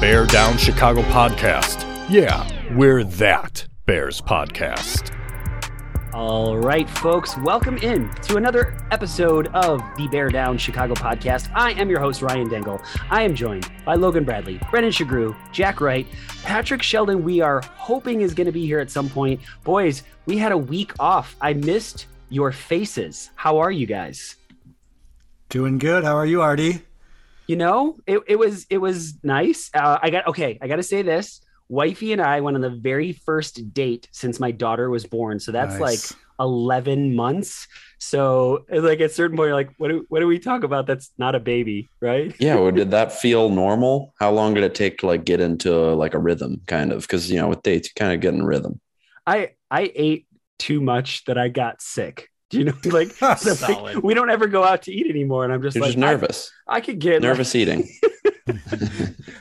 Bear Down Chicago podcast. Yeah, we're that Bears podcast. All right, folks, welcome in to another episode of the Bear Down Chicago podcast. I am your host, Ryan Dingle. I am joined by Logan Bradley, Brendan Shagrew, Jack Wright, Patrick Sheldon. We are hoping is going to be here at some point. Boys, we had a week off. I missed your faces. How are you guys? Doing good. How are you, Artie? You know, it, it was it was nice. Uh, I got okay. I got to say this. Wifey and I went on the very first date since my daughter was born. So that's Nice. like 11 months. So like at a certain point, you're like, what do, what do we talk about? That's not a baby, right? Yeah, well, did that feel normal? How long did it take to like get into like a rhythm, kind of? Because you know, with dates, you kind of get in rhythm. I I ate too much that I got sick. Do you know, like, so, like, we don't ever go out to eat anymore. And I'm just You're like, just nervous, I, I could get nervous eating.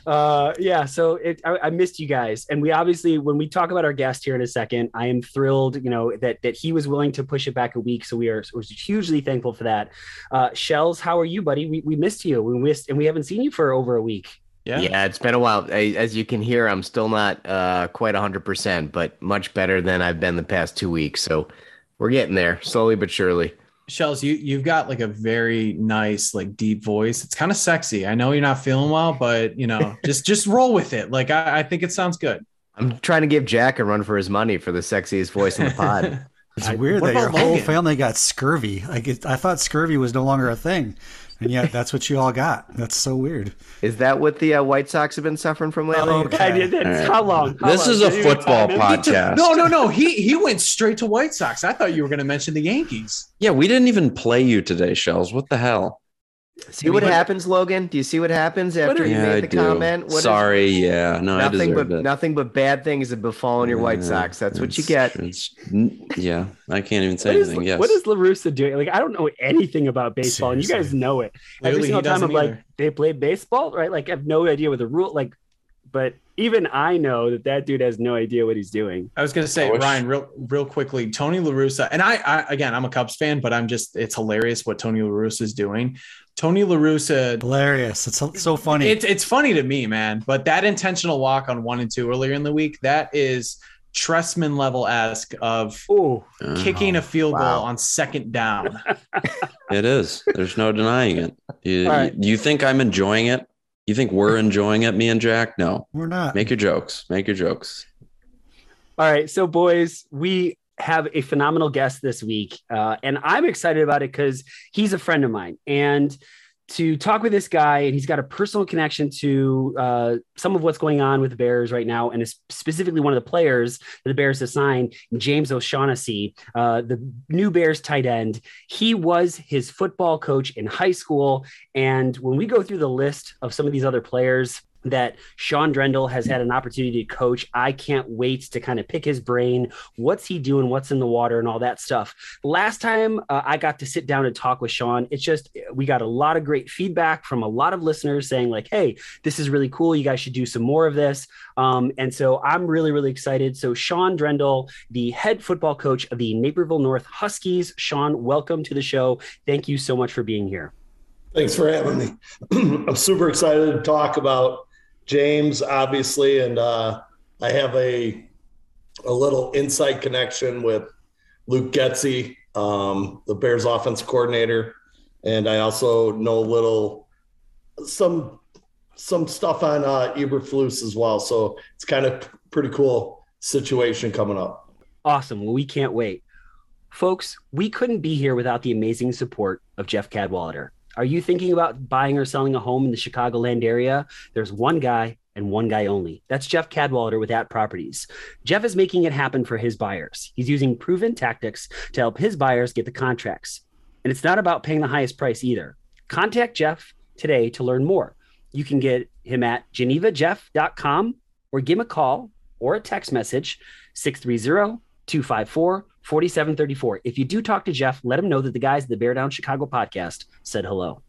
uh yeah so it I, I missed you guys and we obviously when we talk about our guest here in a second i am thrilled you know that that he was willing to push it back a week so we are we're hugely thankful for that uh shells how are you buddy we, we missed you we missed and we haven't seen you for over a week Yeah. Yeah. it's been a while. I, as you can hear, I'm still not uh, quite 100%, but much better than I've been the past two weeks. So we're getting there slowly but surely. Shells, you you've got like a very nice, like deep voice. It's kind of sexy. I know you're not feeling well, but you know, just just roll with it. Like I, I think it sounds good. I'm trying to give Jack a run for his money for the sexiest voice in the pod. It's I- weird what that your about whole family got scurvy. Like it, I thought scurvy was no longer a thing, and yet that's what you all got. That's so weird. Is that what the uh, White Sox have been suffering from lately? Oh, okay. I did that's how long How This long? is a Did you football podcast. No, no, no. He he went straight to White Sox. I thought you were going to mention the Yankees. Yeah, we didn't even play you today, Shells. What the hell? See what happens, Logan? Do you see what happens after you yeah, made the comment? What is- Sorry, yeah, no, I nothing deserved but it. nothing but bad things have befallen your White Sox. That's what you get. yeah, I can't even What say is, anything. Yes. what is La Russa doing? Like, I don't know anything about baseball, and you guys know it. Clearly, Every he single time I'm doesn't like, they play baseball, right? Like, I have no idea what the rule, like, but even I know that that dude has no idea what he's doing. I was going to say, Ryan, real real quickly, Tony La Russa, and I, I again, I'm a Cubs fan, but I'm just it's hilarious what Tony La Russa is doing. Tony La Russa Hilarious. It's so, so funny. It's it's funny to me, man. But that intentional walk on one and two earlier in the week, that is Trestman level esque of Oh, Uh, kicking a field wow. goal on second down. It is. There's no denying it. You, All right. you think I'm enjoying it? You think we're enjoying it, me and Jack? No. We're not. Make your jokes. Make your jokes. All right, so boys, we have a phenomenal guest this week, uh, and I'm excited about it because he's a friend of mine. And to talk with this guy, and he's got a personal connection to uh, some of what's going on with the Bears right now, and specifically one of the players that the Bears have signed, James O'Shaughnessy, uh, the new Bears tight end. He was his football coach in high school, and when we go through the list of some of these other players that Sean Drendel has had an opportunity to coach. I can't wait to kind of pick his brain. What's he doing? What's in the water and all that stuff. Last time uh, I got to sit down and talk with Sean, it's just we got a lot of great feedback from a lot of listeners saying, like, hey, this is really cool. You guys should do some more of this. Um, and so I'm really, really excited. So, Sean Drendel, the head football coach of the Naperville North Huskies. Sean, welcome to the show. Thank you so much for being here. Thanks for having me. I'm super excited to talk about James, obviously, and uh, I have a a little inside connection with Luke Getsy, um, the Bears offense coordinator, and I also know a little some some stuff on uh, Eberflus as well. So it's kind of pretty cool situation coming up. Awesome. Well, we can't wait. Folks, we couldn't be here without the amazing support of Jeff Cadwallader. Are you thinking about buying or selling a home in the Chicagoland area? There's one guy and one guy only. That's Jeff Cadwallader with At Properties. Jeff is making it happen for his buyers. He's using proven tactics to help his buyers get the contracts. And it's not about paying the highest price either. Contact Jeff today to learn more. You can get him at genevajeff.com or give him a call or a text message 630 254 4734. If you do talk to Jeff, let him know that the guys at the Bear Down Chicago podcast said hello.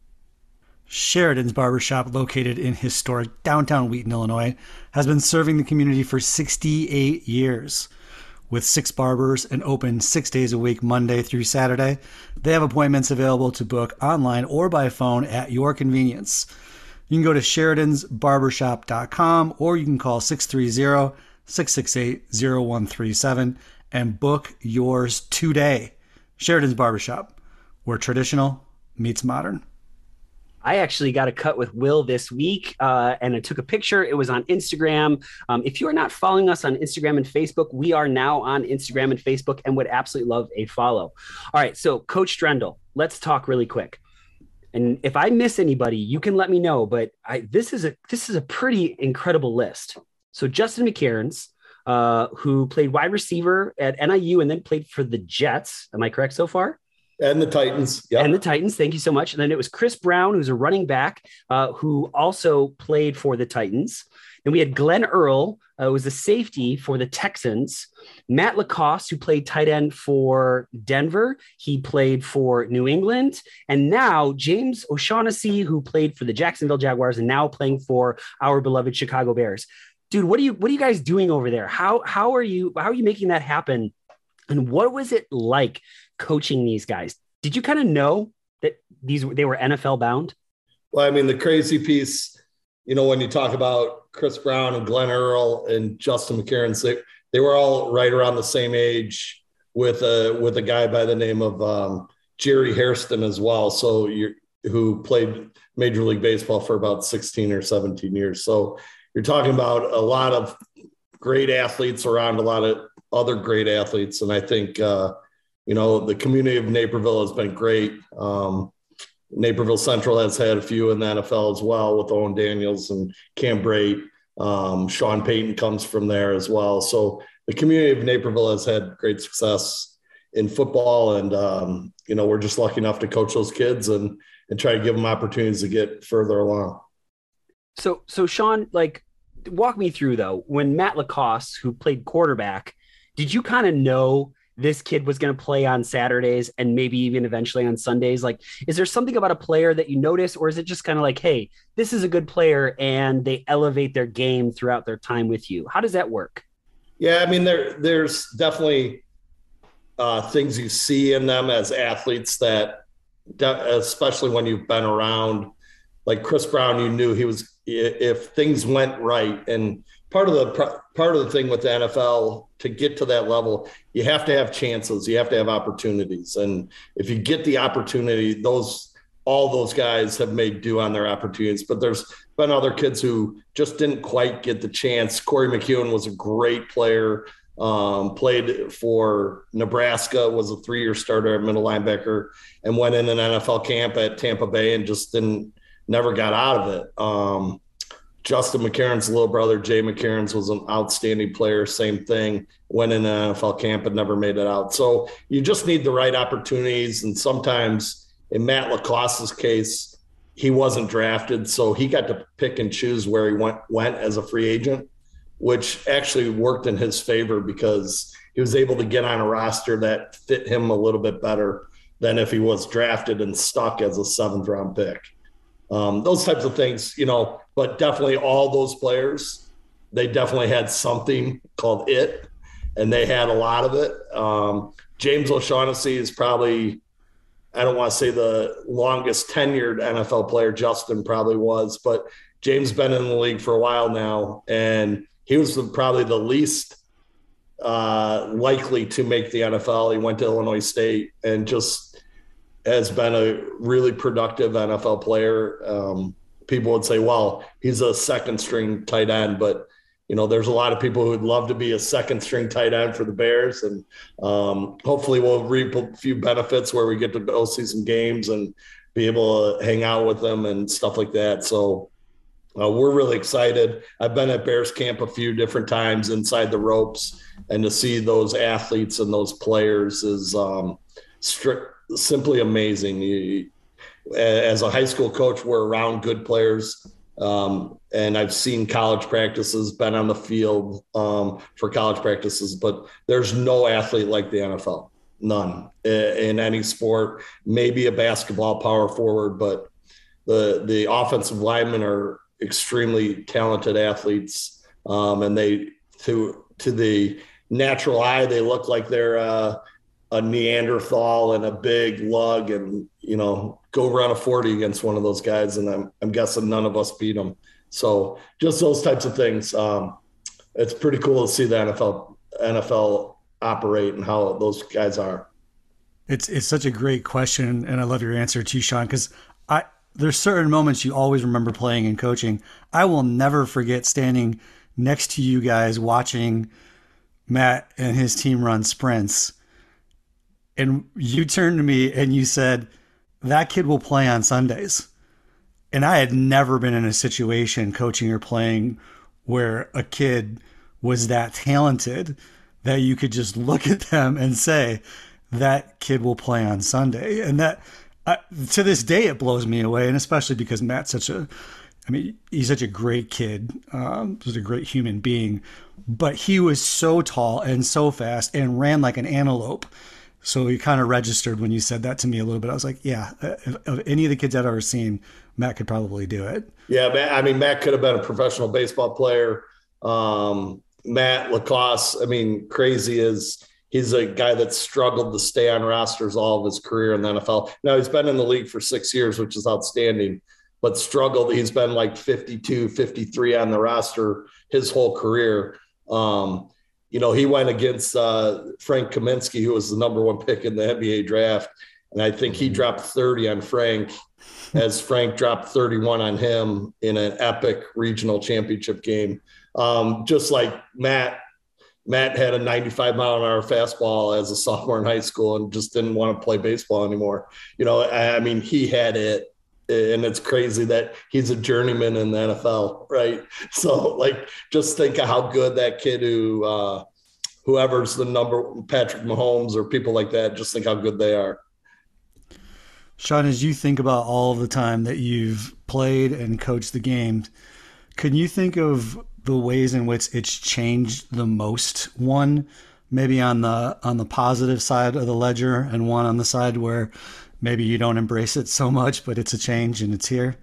Sheridan's Barbershop, located in historic downtown Wheaton, Illinois, has been serving the community for 68 years. With six barbers and open six days a week, Monday through Saturday, they have appointments available to book online or by phone at your convenience. You can go to Sheridan'sBarbershop.com or you can call 630 668 0137 and book yours today. Sheridan's Barbershop, where traditional meets modern. I actually got a cut with Will this week, uh, and I took a picture. It was on Instagram. Um, if you are not following us on Instagram and Facebook, we are now on Instagram and Facebook, and would absolutely love a follow. All right, so Coach Drendel, let's talk really quick. And if I miss anybody, you can let me know. But I, this is a this is a pretty incredible list. So Justin McCareins, uh, who played wide receiver at NIU and then played for the Jets. Am I correct so far? And the Titans. Yep. And the Titans. Thank you so much. And then it was Chris Brown, who's a running back, uh, who also played for the Titans. Then we had Glenn Earl, uh, who was a safety for the Texans. Matt LaCosse, who played tight end for Denver. He played for New England. And now James O'Shaughnessy, who played for the Jacksonville Jaguars and now playing for our beloved Chicago Bears. Dude, what are you what are you guys doing over there? How how are you how are you making that happen? And what was it like coaching these guys? Did you kind of know that these they were NFL bound? Well, I mean, the crazy piece, you know, when you talk about Chris Brown and Glenn Earl and Justin McCareins, they, they were all right around the same age with a with a guy by the name of um, Jerry Hairston as well. So you who played Major League Baseball for about 16 or 17 years. So you're talking about a lot of great athletes around a lot of other great athletes. And I think, uh, you know, the community of Naperville has been great. Um, Naperville Central has had a few in the NFL as well with Owen Daniels and Cam Brate. Um, Sean Payton comes from there as well. So the community of Naperville has had great success in football. And, um, you know, we're just lucky enough to coach those kids and, and try to give them opportunities to get further along. So, so Sean, like, walk me through though, when Matt LaCosse, who played quarterback, did you kind of know this kid was going to play on Saturdays and maybe even eventually on Sundays? Like, is there something about a player that you notice, or is it just kind of like, hey, this is a good player and they elevate their game throughout their time with you? How does that work? Yeah, I mean, there there's definitely uh, things you see in them as athletes that, especially when you've been around, like Chris Brown, you knew he was if things went right and part of the part of the thing with the NFL to get to that level, you have to have chances, you have to have opportunities, and if you get the opportunity, those all those guys have made do on their opportunities. But there's been other kids who just didn't quite get the chance. Corey McKeon was a great player. Um, played for Nebraska, was a three-year starter at middle linebacker, and went in an NFL camp at Tampa Bay and just didn't never got out of it. Um, Justin McCareins little brother, Jay McCareins, was an outstanding player. Same thing. Went in an NFL camp and never made it out. So you just need the right opportunities. And sometimes, in Matt LaCosse's case, he wasn't drafted, so he got to pick and choose where he went went as a free agent, which actually worked in his favor because he was able to get on a roster that fit him a little bit better than if he was drafted and stuck as a seventh round pick. Um, those types of things, you know, but definitely all those players, they definitely had something called it, and they had a lot of it. Um, James O'Shaughnessy is probably, I don't want to say the longest tenured NFL player, Justin probably was, but James been in the league for a while now, and he was probably the least uh, likely to make the NFL. He went to Illinois State and just has been a really productive NFL player. Um, people would say, well, he's a second string tight end, but you know, there's a lot of people who would love to be a second string tight end for the Bears, and um, hopefully we'll reap a few benefits where we get to go see some games and be able to hang out with them and stuff like that. So uh, we're really excited. I've been at Bears camp a few different times inside the ropes, and to see those athletes and those players is um, strict simply amazing. As a high school coach, we're around good players. Um, and I've seen college practices, been on the field um, for college practices, but there's no athlete like the NFL. None in any sport. Maybe a basketball power forward, but the the offensive linemen are extremely talented athletes, um, and they to to the natural eye they look like they're uh, a Neanderthal and a big lug, and you know go run a forty against one of those guys, and I'm I'm guessing none of us beat them. So just those types of things. Um, it's pretty cool to see the NFL NFL operate and how those guys are. It's it's such a great question, and I love your answer too, Sean. Because I there's certain moments you always remember playing and coaching. I will never forget standing next to you guys watching Matt and his team run sprints, and you turned to me and you said, "That kid will play on Sundays." And I had never been in a situation coaching or playing where a kid was that talented that you could just look at them and say, that kid will play on Sunday. And that, uh, to this day, it blows me away. And especially because Matt's such a, I mean, he's such a great kid, um, a great human being, but he was so tall and so fast and ran like an antelope. So he kind of registered when you said that to me a little bit. I was like, yeah, of any of the kids I've ever seen, Matt could probably do it. Yeah, Matt, I mean, Matt could have been a professional baseball player. Um, Matt LaCosse, I mean, crazy is he's a guy that struggled to stay on rosters all of his career in the NFL. Now he's been in the league for six years, which is outstanding, but struggled. He's been like 52, 53 on the roster his whole career. Um, you know, he went against uh, Frank Kaminsky, who was the number one pick in the NBA draft. And I think he mm-hmm. dropped 30 on Frank as Frank dropped 31 on him in an epic regional championship game. Um, just like Matt, Matt had a 95 mile an hour fastball as a sophomore in high school and just didn't want to play baseball anymore. You know, I mean, he had it. And it's crazy that he's a journeyman in the NFL, right? So, like, just think of how good that kid who, uh, whoever's the number, Patrick Mahomes or people like that, just think how good they are. Sean, as you think about all the time that you've played and coached the game, can you think of the ways in which it's changed the most. One, maybe on the on the positive side of the ledger, and one on the side where maybe you don't embrace it so much, but it's a change and it's here.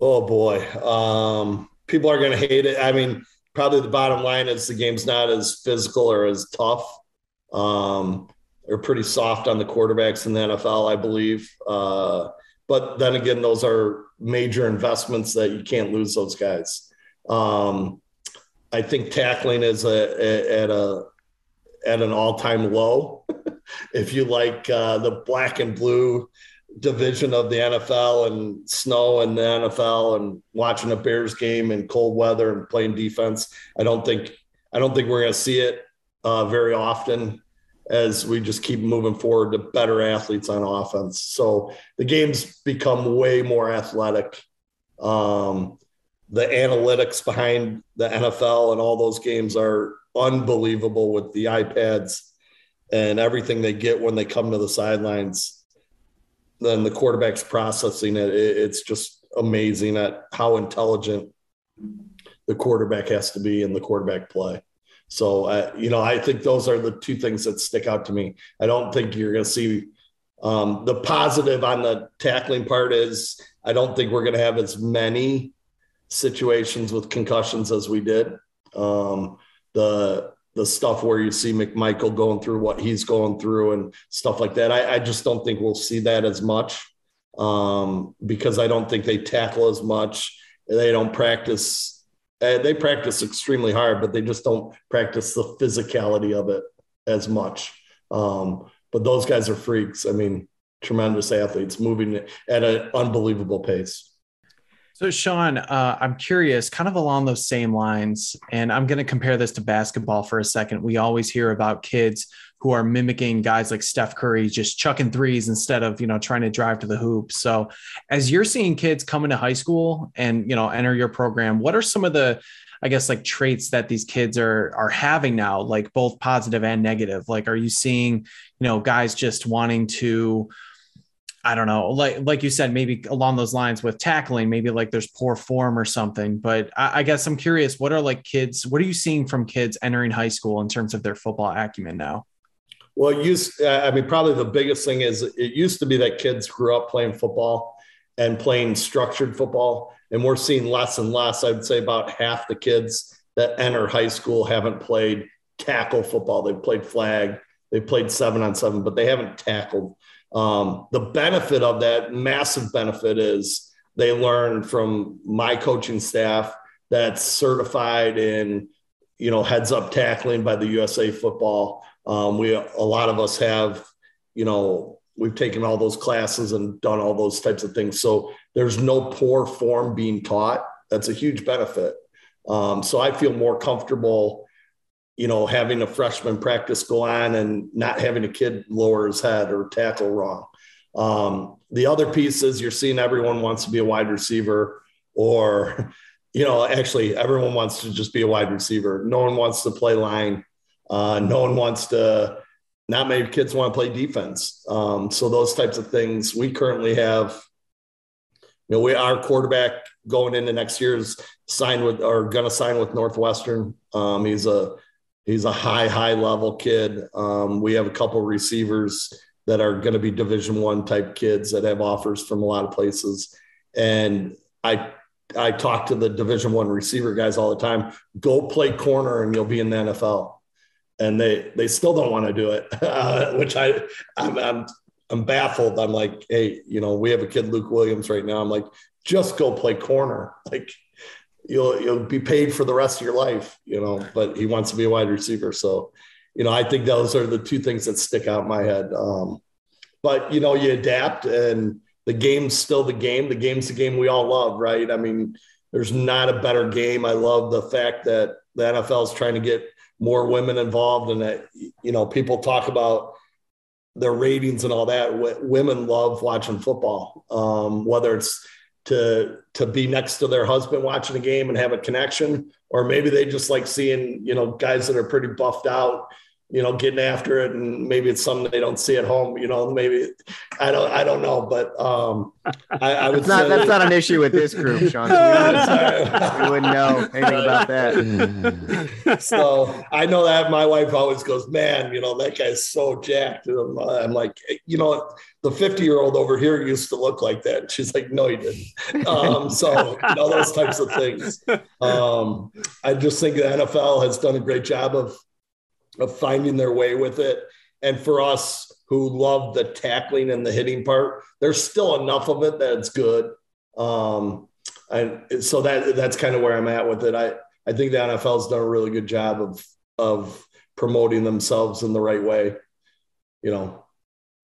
Oh boy, um, people are going to hate it. I mean, probably the bottom line is the game's not as physical or as tough. Um, they're pretty soft on the quarterbacks in the NFL, I believe. Uh, but then again, those are major investments that you can't lose those guys. Um, I think tackling is a, a, at a at an all time low. if you like uh, the black and blue division of the NFL and snow and the NFL and watching a Bears game in cold weather and playing defense, I don't think I don't think we're going to see it uh, very often as we just keep moving forward to better athletes on offense. So the games become way more athletic. Um, the analytics behind the NFL and all those games are unbelievable with the iPads and everything they get when they come to the sidelines. Then the quarterback's processing it. It's just amazing at how intelligent the quarterback has to be in the quarterback play. So, uh, you know, I think those are the two things that stick out to me. I don't think you're going to see um, the positive on the tackling part is I don't think we're going to have as many situations with concussions as we did. Um, the the stuff where you see McMichael going through what he's going through and stuff like that. I, I just don't think we'll see that as much um, because I don't think they tackle as much. They don't practice. Uh, they practice extremely hard, but they just don't practice the physicality of it as much. Um, but those guys are freaks. I mean, tremendous athletes moving at an unbelievable pace. So, Sean, uh, I'm curious, kind of along those same lines, and I'm going to compare this to basketball for a second. We always hear about kids who are mimicking guys like Steph Curry, just chucking threes instead of, you know, trying to drive to the hoop. So as you're seeing kids come into high school and, you know, enter your program, what are some of the, I guess like traits that these kids are are having now, like both positive and negative. Like, are you seeing, you know, guys just wanting to, I don't know, like like you said, maybe along those lines with tackling, maybe like there's poor form or something. But I, I guess I'm curious, what are like kids? What are you seeing from kids entering high school in terms of their football acumen now? Well, used, I mean, probably the biggest thing is it used to be that kids grew up playing football and playing structured football. And we're seeing less and less. I'd say about half the kids that enter high school haven't played tackle football. They've played flag, they've played seven on seven, but they haven't tackled. Um, the benefit of that massive benefit is they learn from my coaching staff that's certified in, you know, heads up tackling by the USA football. Um, we, a lot of us have, you know, we've taken all those classes and done all those types of things. So there's no poor form being taught. That's a huge benefit. Um, so I feel more comfortable, you know, having a freshman practice go on and not having a kid lower his head or tackle wrong. Um, the other piece is you're seeing everyone wants to be a wide receiver or, you know, actually everyone wants to just be a wide receiver. No one wants to play line. Uh, no one wants to, not many kids want to play defense. Um, so those types of things we currently have. You know, we our quarterback going into next year is signed with or going to sign with Northwestern. Um, he's a he's a high high level kid. Um, we have a couple receivers that are going to be Division One type kids that have offers from a lot of places, and I I talk to the Division One receiver guys all the time. Go play corner and you'll be in the NFL and they they still don't want to do it, uh, which I I'm, I'm I'm baffled. I'm like, hey, you know, we have a kid Luke Williams right now. I'm like, just go play corner, like you'll you'll be paid for the rest of your life, you know. But he wants to be a wide receiver, so you know, I think those are the two things that stick out in my head. Um, but you know, you adapt, and the game's still the game. The game's the game we all love, right? I mean, there's not a better game. I love the fact that the NFL is trying to get more women involved and that you know people talk about their ratings and all that women love watching football um, whether it's to to be next to their husband watching a game and have a connection. Or maybe they just like seeing you know guys that are pretty buffed out you know, getting after it, and maybe it's something they don't see at home. You know, maybe I don't, I don't know, but um, I, I would that's not that's not an issue with this group, Sean. We wouldn't, we wouldn't know anything about that. so I know that my wife always goes, man, you know, that guy's so jacked. And I'm, I'm like, you know, the 50 year old over here used to look like that. She's like, no, he didn't. Um, so, you know, those types of things. Um, I just think the NFL has done a great job of of finding their way with it. And for us who love the tackling and the hitting part, there's still enough of it that it's good. Um, and so that that's kind of where I'm at with it. I, I think the NFL's done a really good job of of promoting themselves in the right way. You know.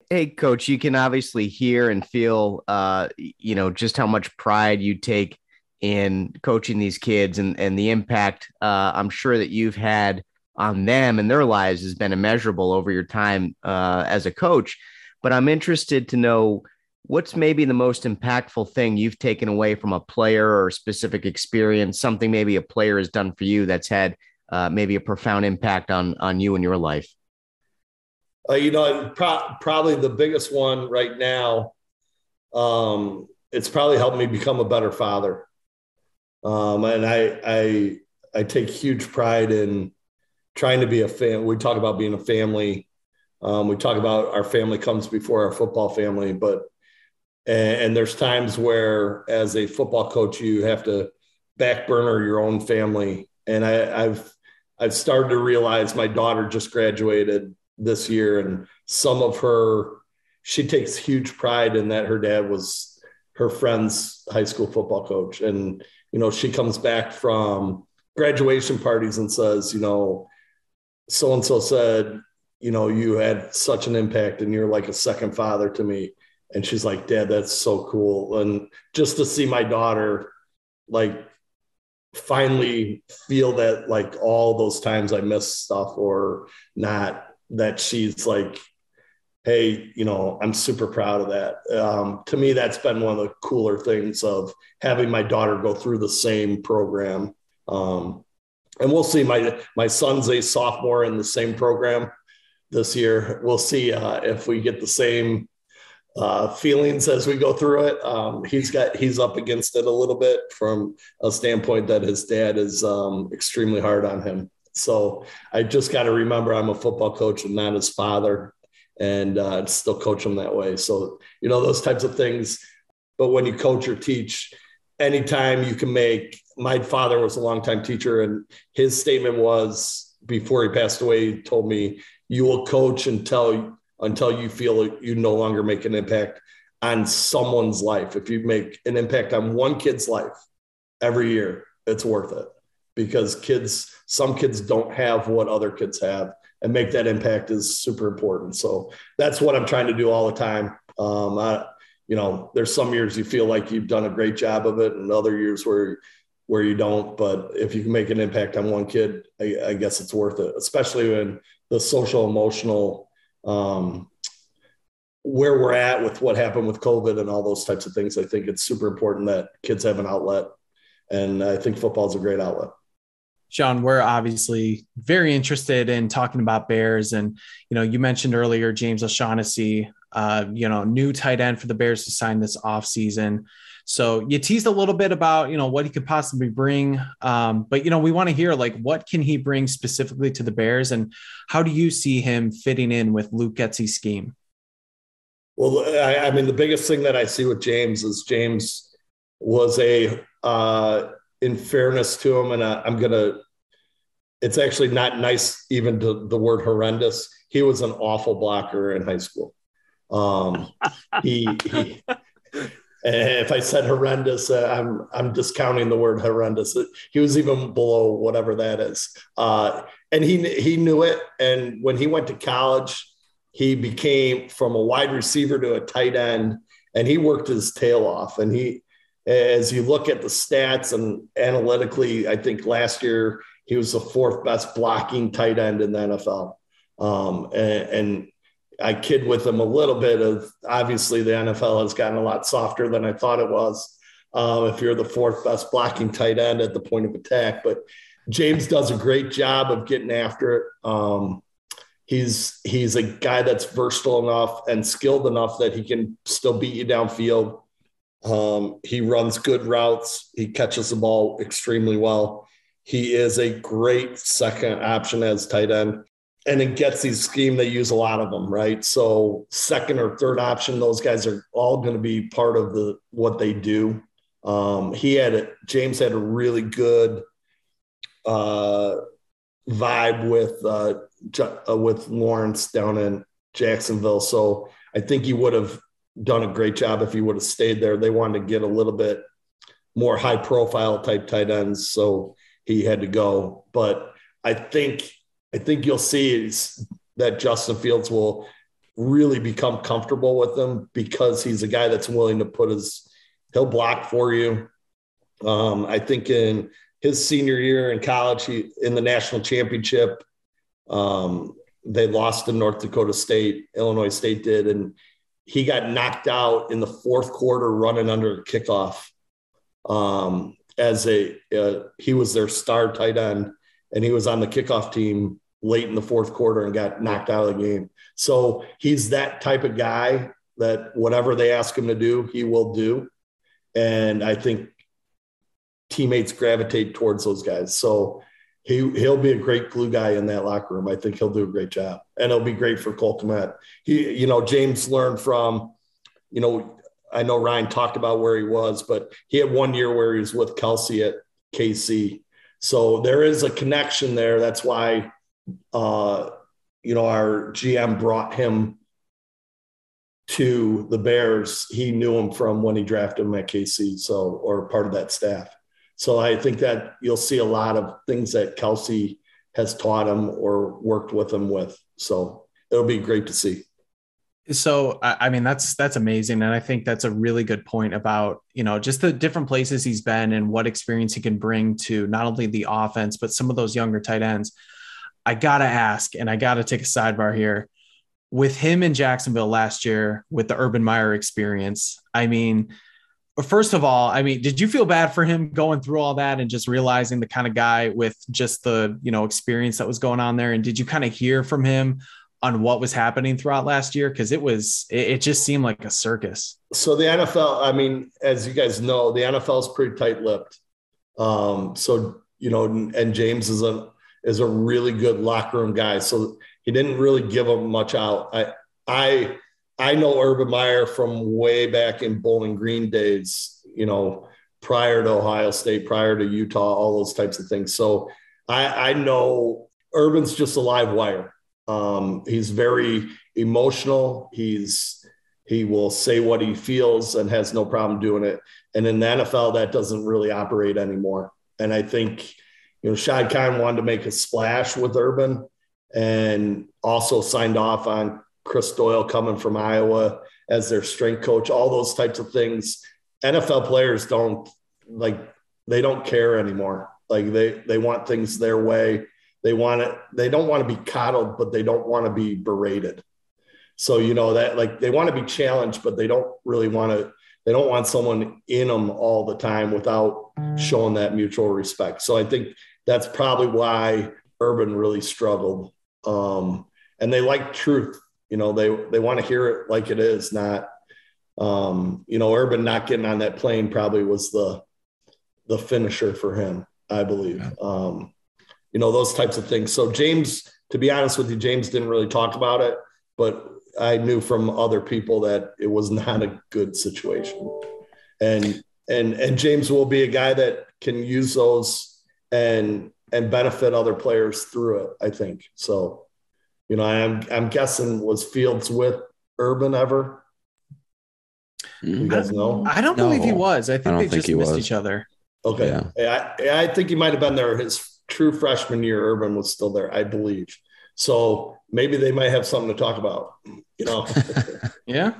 Hey, coach, you can obviously hear and feel, uh, you know, just how much pride you take in coaching these kids and and the impact. Uh, I'm sure that you've had on them and their lives has been immeasurable over your time uh, as a coach. But I'm interested to know what's maybe the most impactful thing you've taken away from a player or a specific experience, something maybe a player has done for you that's had uh, maybe a profound impact on on you and your life. Uh, you know, pro- probably the biggest one right now. Um, it's probably helped me become a better father, um, and I I I take huge pride in trying to be a fan. We talk about being a family. Um, we talk about our family comes before our football family, but and, and, there's times where, as a football coach, you have to back burner your own family. And I, I've I've started to realize my daughter just graduated this year, and some of her she takes huge pride in that her dad was her friend's high school football coach, and you know she comes back from graduation parties and says, you know, so and so said, you know, you had such an impact and you're like a second father to me. And she's like, Dad, that's so cool. And just to see my daughter like finally feel that like all those times I miss stuff or not that she's like, hey, you know, I'm super proud of that. Um, to me, that's been one of the cooler things of having my daughter go through the same program. Um, and we'll see. My my son's a sophomore in the same program this year. We'll see uh, if we get the same uh, feelings as we go through it. Um, he's got he's up against it a little bit from a standpoint that his dad is um, extremely hard on him. So I just got to remember I'm a football coach and not his father, and uh, still coach him that way. So you know those types of things. But when you coach or teach, anytime you can make. My father was a longtime teacher, and his statement was before he passed away. He told me, "You will coach until until you feel you no longer make an impact on someone's life. If you make an impact on one kid's life every year, it's worth it." because kids some kids don't have what other kids have and make that impact is super important so that's what i'm trying to do all the time um, I, you know there's some years you feel like you've done a great job of it and other years where where you don't but if you can make an impact on one kid i, I guess it's worth it especially when the social emotional um, where we're at with what happened with covid and all those types of things i think it's super important that kids have an outlet and i think football is a great outlet Sean, we're obviously very interested in talking about Bears. And, you know, you mentioned earlier James O'Shaughnessy, uh, you know, new tight end for the Bears to sign this offseason. So you teased a little bit about, you know, what he could possibly bring. Um, but, you know, we want to hear like what can he bring specifically to the Bears and how do you see him fitting in with Luke Getsy's scheme? Well, I, I mean, the biggest thing that I see with James is James was a, uh, in fairness to him, and I, I'm gonna. It's actually not nice even to the word horrendous. He was an awful blocker in high school. Um, he, he if I said horrendous, uh, I'm I'm discounting the word horrendous. He was even below whatever that is, uh, and he he knew it. And when he went to college, he became from a wide receiver to a tight end, and he worked his tail off. And he as you look at the stats and analytically, I think last year he was the fourth best blocking tight end in the NFL. Um, and, and, I kid with them a little bit of obviously the NFL has gotten a lot softer than I thought it was. Uh, if you're the fourth best blocking tight end at the point of attack, but James does a great job of getting after it. Um, he's he's a guy that's versatile enough and skilled enough that he can still beat you downfield. Um, he runs good routes. He catches the ball extremely well. He is a great second option as tight end. And in Getsy's scheme, they use a lot of them, right? So second or third option, those guys are all going to be part of the what they do. Um, he had a, James had a really good uh, vibe with uh, uh, with Lawrence down in Jacksonville. So I think he would have done a great job if he would have stayed there. They wanted to get a little bit more high profile type tight ends, so he had to go. But I think I think you'll see is that Justin Fields will really become comfortable with him because he's a guy that's willing to put his he'll block for you. Um, I think in his senior year in college, he in the national championship, um, they lost to North Dakota State. Illinois State did, and he got knocked out in the fourth quarter running under a kickoff um, as a uh, he was their star tight end and he was on the kickoff team late in the fourth quarter and got knocked out of the game so he's that type of guy that whatever they ask him to do he will do and i think teammates gravitate towards those guys so he he'll be a great glue guy in that locker room. I think he'll do a great job, and it'll be great for Cole Kmet. He, you know, James learned from, you know, I know Ryan talked about where he was, but he had one year where he was with Kelce at KC, so there is a connection there. That's why, uh, you know, our GM brought him to the Bears. He knew him from when he drafted him at KC, so or part of that staff. So I think that you'll see a lot of things that Kelce has taught him or worked with him with. So it'll be great to see. So I mean that's that's amazing, and I think that's a really good point about you know just the different places he's been and what experience he can bring to not only the offense but some of those younger tight ends. I gotta ask, and I gotta take a sidebar here. With him in Jacksonville last year, with the Urban Meyer experience, I mean, first of all, I mean, did you feel bad for him going through all that and just realizing the kind of guy with just the you know experience that was going on there? And did you kind of hear from him on what was happening throughout last year? Because it was, it, just seemed like a circus. So the NFL, I mean, as you guys know, the NFL is pretty tight-lipped. Um, so you know, and James is a is a really good locker room guy. So he didn't really give him much out. I I I know Urban Meyer from way back in Bowling Green days, you know, prior to Ohio State, prior to Utah, all those types of things. So I, I know Urban's just a live wire. Um, he's very emotional. He's he will say what he feels and has no problem doing it. And in the NFL, that doesn't really operate anymore. And I think, you know, Shad Khan wanted to make a splash with Urban and also signed off on Chris Doyle coming from Iowa as their strength coach, all those types of things. NFL players don't like they don't care anymore. Like they they want things their way. They want it, they don't want to be coddled, but they don't want to be berated. So, you know, that like they want to be challenged, but they don't really want to, they don't want someone in them all the time without showing that mutual respect. So I think that's probably why Urban really struggled. Um, and they like truth, you know, they, they want to hear it like it is, not, um, you know, Urban not getting on that plane probably was the, the finisher for him, I believe. Yeah. Um, you know, those types of things. So James, to be honest with you, James didn't really talk about it, but I knew from other people that it was not a good situation. And and and James will be a guy that can use those and and benefit other players through it, I think. So, you know, I'm I'm guessing was Fields with Urban ever? You guys know? I don't no. believe he was. I think I they think just missed was. each other. Okay. Yeah. I, I think he might have been there his true freshman year. Urban was still there, I believe. So maybe they might have something to talk about. You know, yeah.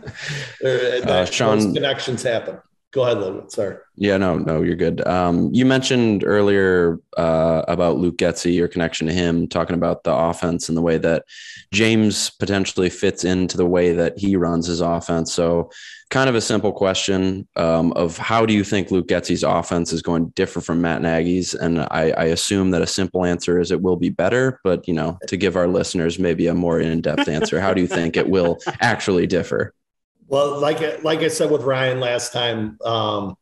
uh, Sean, connections happen. Go ahead, Logan. Sorry. Yeah, no, no, you're good. Um, you mentioned earlier uh, about Luke Getsy, your connection to him, talking about the offense and the way that James potentially fits into the way that he runs his offense. So, kind of a simple question um, of how do you think Luke Getsy's offense is going to differ from Matt Nagy's? And I, I, assume that a simple answer is it will be better. But you know, to give our listeners maybe a more in-depth answer, how do you think it will actually differ? Well, like like I said with Ryan last time, um,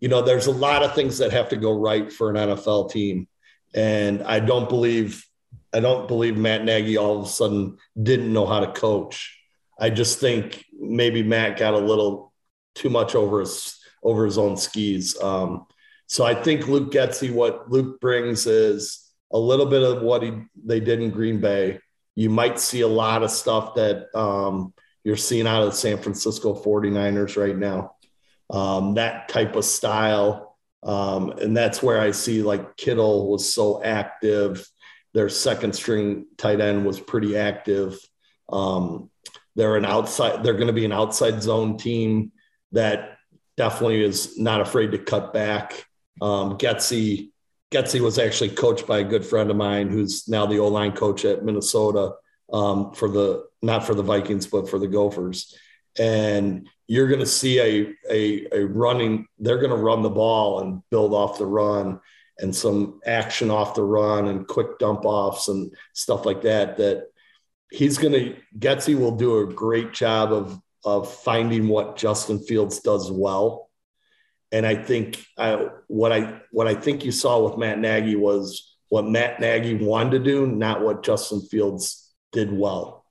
you know, there's a lot of things that have to go right for an NFL team, and I don't believe I don't believe Matt Nagy all of a sudden didn't know how to coach. I just think maybe Matt got a little too much over his over his own skis. Um, so I think Luke Getsy, what Luke brings is a little bit of what he they did in Green Bay. You might see a lot of stuff that um, you're seeing out of the San Francisco 49ers right now. Um, that type of style. Um, and that's where I see like Kittle was so active. Their second string tight end was pretty active. Um, they're an outside, they're going to be an outside zone team that definitely is not afraid to cut back. Um, Getsy, Getsy was actually coached by a good friend of mine who's now the O line coach at Minnesota um, for the not for the Vikings, but for the Gophers. And you're going to see a, a, a running, they're going to run the ball and build off the run and some action off the run and quick dump offs and stuff like that. That he's going to, Getsy will do a great job of, of finding what Justin Fields does well. And I think I, what I what I think you saw with Matt Nagy was what Matt Nagy wanted to do, not what Justin Fields did well.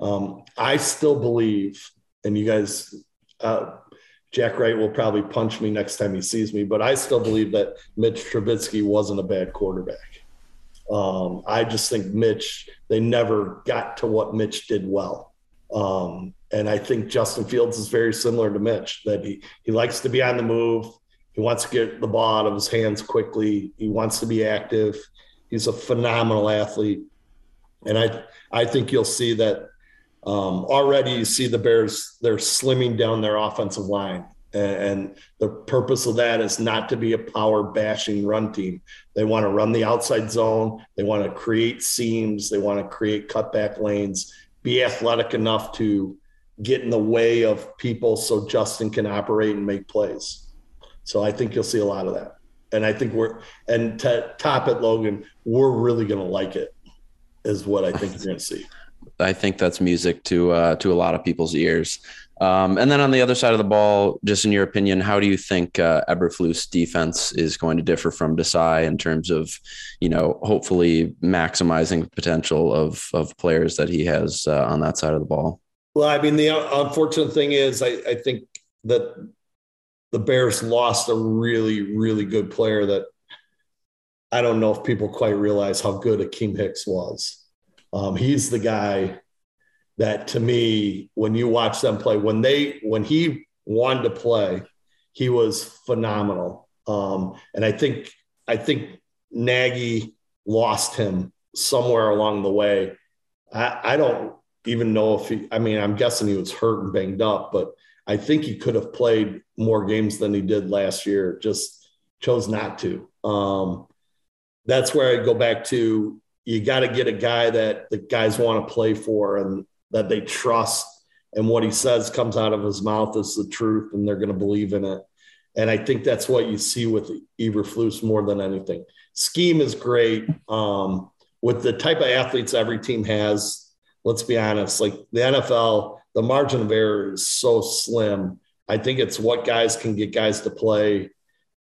Um, I still believe, and you guys, uh, Jack Wright will probably punch me next time he sees me, but I still believe that Mitch Trubisky wasn't a bad quarterback. Um, I just think Mitch, they never got to what Mitch did well. Um, and I think Justin Fields is very similar to Mitch, that he, he likes to be on the move. He wants to get the ball out of his hands quickly. He wants to be active. He's a phenomenal athlete. And I, I think you'll see that um, already, you see the Bears, they're slimming down their offensive line. And the purpose of that is not to be a power bashing run team. They want to run the outside zone. They want to create seams. They want to create cutback lanes, be athletic enough to get in the way of people so Justin can operate and make plays. So I think you'll see a lot of that. And I think we're, and to top it, Logan, we're really going to like it, is what I think you're going to see. I think that's music to uh, to a lot of people's ears. Um, and then on the other side of the ball, just in your opinion, how do you think uh, Eberflus defense is going to differ from Desai in terms of, you know, hopefully maximizing the potential of of players that he has uh, on that side of the ball? Well, I mean, the unfortunate thing is, I, I think that the Bears lost a really, really good player that I don't know if people quite realize how good Akiem Hicks was. Um, he's the guy that to me, when you watch them play, when they when he wanted to play, he was phenomenal. Um, and I think I think Nagy lost him somewhere along the way. I, I don't even know if he. I mean, I'm guessing he was hurt and banged up, but I think he could have played more games than he did last year. Just chose not to. Um, that's where I go back to. You got to get a guy that the guys want to play for, and that they trust and what he says comes out of his mouth is the truth and they're going to believe in it. And I think that's what you see with Eberflus more than anything. Scheme is great. Um, with the type of athletes every team has, let's be honest, like the NFL, the margin of error is so slim. I think it's what guys can get guys to play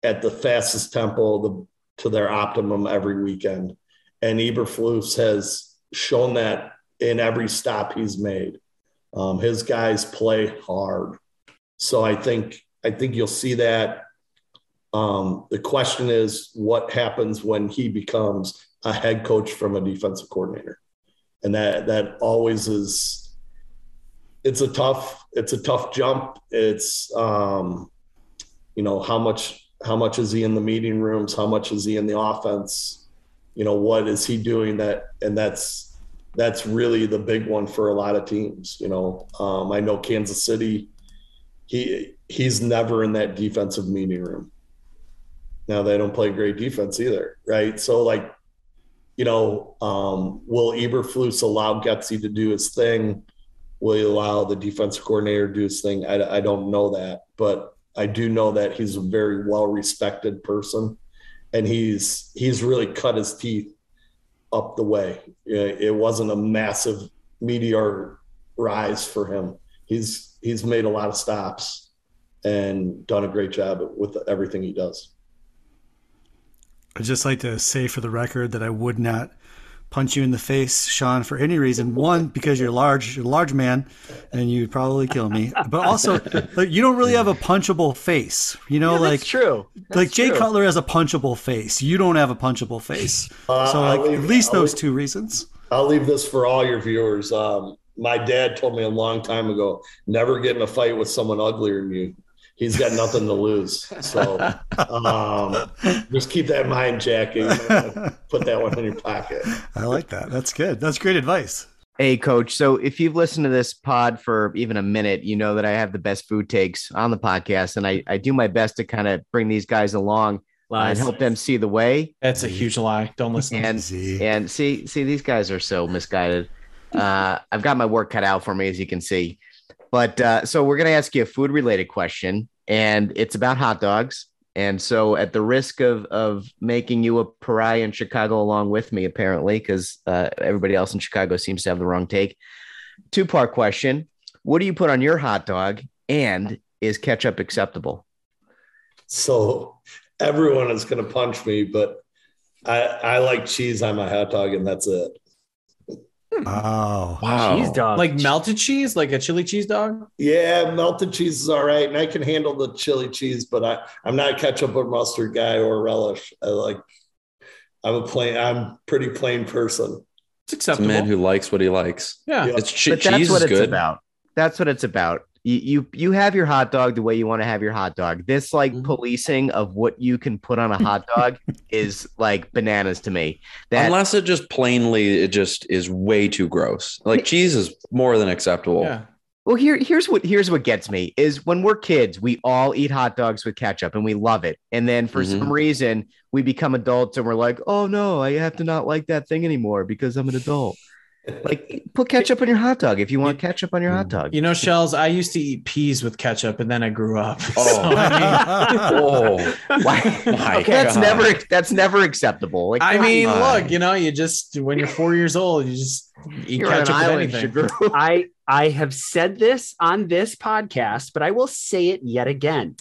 at the fastest tempo to their optimum every weekend. And Eberflus has shown that in every stop he's made. Um, his guys play hard, so I think I think you'll see that. Um, the question is, what happens when he becomes a head coach from a defensive coordinator, and that that always is. It's a tough. It's a tough jump. It's um, you know how much how much is he in the meeting rooms? How much is he in the offense? You know what is he doing that? And that's that's really the big one for a lot of teams. You know, um, I know Kansas City. He he's never in that defensive meeting room. Now they don't play great defense either, right? So like, you know, um, will Eberflus allow Getsy to do his thing? Will he allow the defensive coordinator to do his thing? I, I don't know that, but I do know that he's a very well respected person, and he's he's really cut his teeth up the way. It wasn't a massive meteor rise for him. He's he's made a lot of stops and done a great job with everything he does. I'd just like to say for the record that I would not punch you in the face, Sean, for any reason. One, because you're large, you're a large man, and you'd probably kill me. But also, like, you don't really have a punchable face. You know, Yeah, like true. That's like Jay true. Cutler has a punchable face. You don't have a punchable face. Uh, so, like, leave- at least I'll those leave- two reasons. I'll leave this for all your viewers. Um, my dad told me a long time ago, never get in a fight with someone uglier than you. He's got nothing to lose. So um, just keep that in mind, Jackie. Put that one in your pocket. I like that. That's good. That's great advice. Hey, coach. So if you've listened to this pod for even a minute, you know that I have the best food takes on the podcast, and I, I do my best to kind of bring these guys along uh, and help them see the way. That's a huge lie. Don't listen. And Easy. and see see these guys are so misguided. Uh, I've got my work cut out for me, as you can see. But uh, so we're gonna ask you a food related question, and it's about hot dogs. And so, at the risk of of making you a pariah in Chicago along with me, apparently, because uh, everybody else in Chicago seems to have the wrong take. Two part question: What do you put on your hot dog, and is ketchup acceptable? So everyone is going to punch me, but I, I like cheese on my hot dog, and that's it. Oh, Wow. Cheese dog. like melted cheese, like a chili cheese dog. Yeah, melted cheese is all right, and I can handle the chili cheese, but I, I'm not a ketchup or mustard guy or relish. I like. I'm a plain. I'm pretty plain person. It's It's a man who likes what he likes. yeah. Yeah. It's che- but that's cheese what is it's good. about. That's what it's about. You, you you have your hot dog the way you want to have your hot dog. This like Mhm. policing of what you can put on a hot dog is like bananas to me. That Unless it just plainly it just is way too gross. Like cheese is more than acceptable. Yeah. Well, here here's what here's what gets me is when we're kids, we all eat hot dogs with ketchup and we love it. And then for Mhm. some reason, we become adults and we're like, "Oh no, I have to not like that thing anymore because I'm an adult." Like put ketchup on your hot dog if you want ketchup on your hot dog. You know, shells. I used to eat peas with ketchup, and then I grew up. Oh. So, I mean, Oh, Why? my that's God. never that's never acceptable. Like I mean, on. look, you know, you just when you're four years old, you just eat you're on ketchup with anything. I I have said this on this podcast, but I will say it yet again.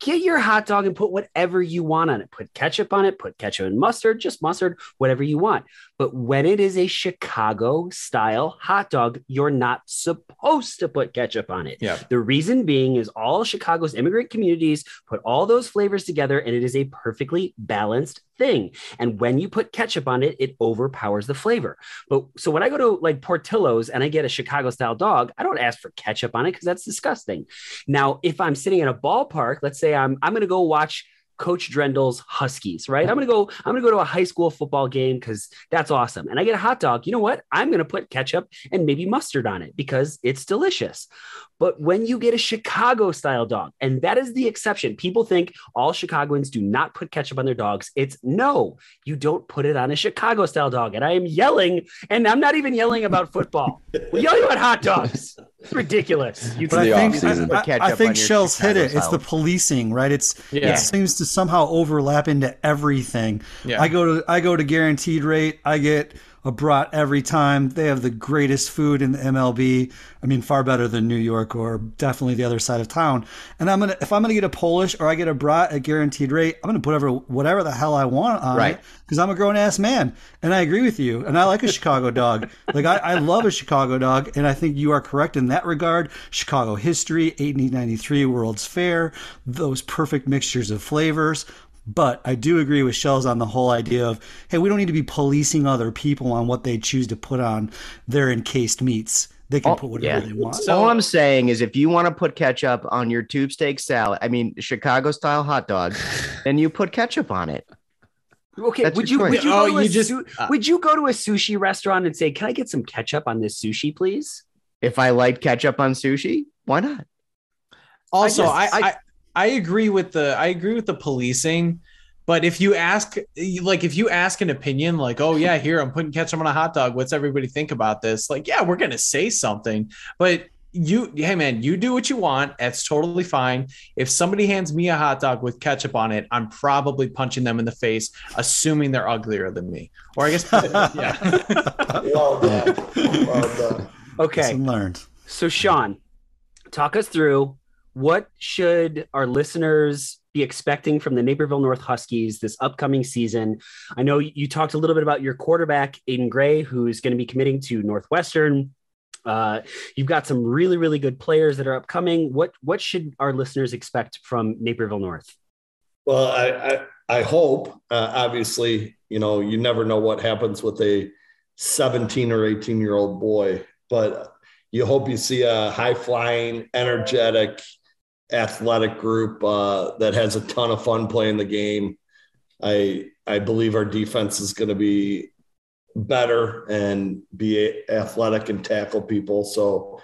Get your hot dog and put whatever you want on it. Put ketchup on it, put ketchup and mustard, just mustard, whatever you want. But when it is a Chicago style hot dog, you're not supposed to put ketchup on it. Yeah. The reason being is all Chicago's immigrant communities put all those flavors together and it is a perfectly balanced thing. And when you put ketchup on it, it overpowers the flavor. But so when I go to like Portillo's and I get a Chicago style dog, I don't ask for ketchup on it because that's disgusting. Now, if I'm sitting in a ballpark, let's say I'm I'm going to go watch Coach Drendel's Huskies, right? I'm gonna go. I'm gonna go to a high school football game because that's awesome. And I get a hot dog. You know what? I'm gonna put ketchup and maybe mustard on it because it's delicious. But when you get a Chicago style dog, and that is the exception, people think all Chicagoans do not put ketchup on their dogs. It's no, you don't put it on a Chicago style dog. And I am yelling, and I'm not even yelling about football. We're yelling about hot dogs. It's ridiculous. You But I think. I, I- I on think your Shell's hit Chicago it. It's the policing, right? It's Yeah. it seems to somehow overlap into everything. Yeah. I go to I go to guaranteed rate. I get a brat every time. They have the greatest food in the MLB. I mean, far better than New York or definitely the other side of town. And I'm gonna if I'm gonna get a Polish or I get a brat at guaranteed rate, I'm gonna put whatever whatever the hell I want on Right. it because I'm a grown ass man. And I agree with you. And I like a Chicago dog. Like I, I love a Chicago dog, and I think you are correct in that regard. Chicago history, 1893 World's Fair, those perfect mixtures of flavors. But I do agree with Shells on the whole idea of, hey, we don't need to be policing other people on what they choose to put on their encased meats. They can Oh, put whatever yeah. they want. So- All I'm saying is, if you want to put ketchup on your tube steak salad, I mean Chicago style hot dog, then you put ketchup on it. Okay, That's would you would you Oh, go to a you just- su- uh, would you go to a sushi restaurant and say, "Can I get some ketchup on this sushi, please?" If I like ketchup on sushi, why not? Also, just- I, I, I- I agree with the I agree with the policing, but if you ask like if you ask an opinion like, oh yeah, here I'm putting ketchup on a hot dog, what's everybody think about this? Like, yeah, we're gonna say something, but you hey man, you do what you want. That's totally fine. If somebody hands me a hot dog with ketchup on it, I'm probably punching them in the face, assuming they're uglier than me. Or I guess yeah. Well done. Well done. Okay, Lesson learned. so Sean, talk us through what should our listeners be expecting from the Naperville North Huskies this upcoming season? I know you talked a little bit about your quarterback Aiden Gray, who's going to be committing to Northwestern. Uh, you've got some really, really good players that are upcoming. What what should our listeners expect from Naperville North? Well, I I, I hope. Uh, obviously, you know, you never know what happens with a 17 or 18 year old boy, but you hope you see a high flying, energetic, athletic group uh, that has a ton of fun playing the game. I I believe our defense is going to be better and be athletic and tackle people. So,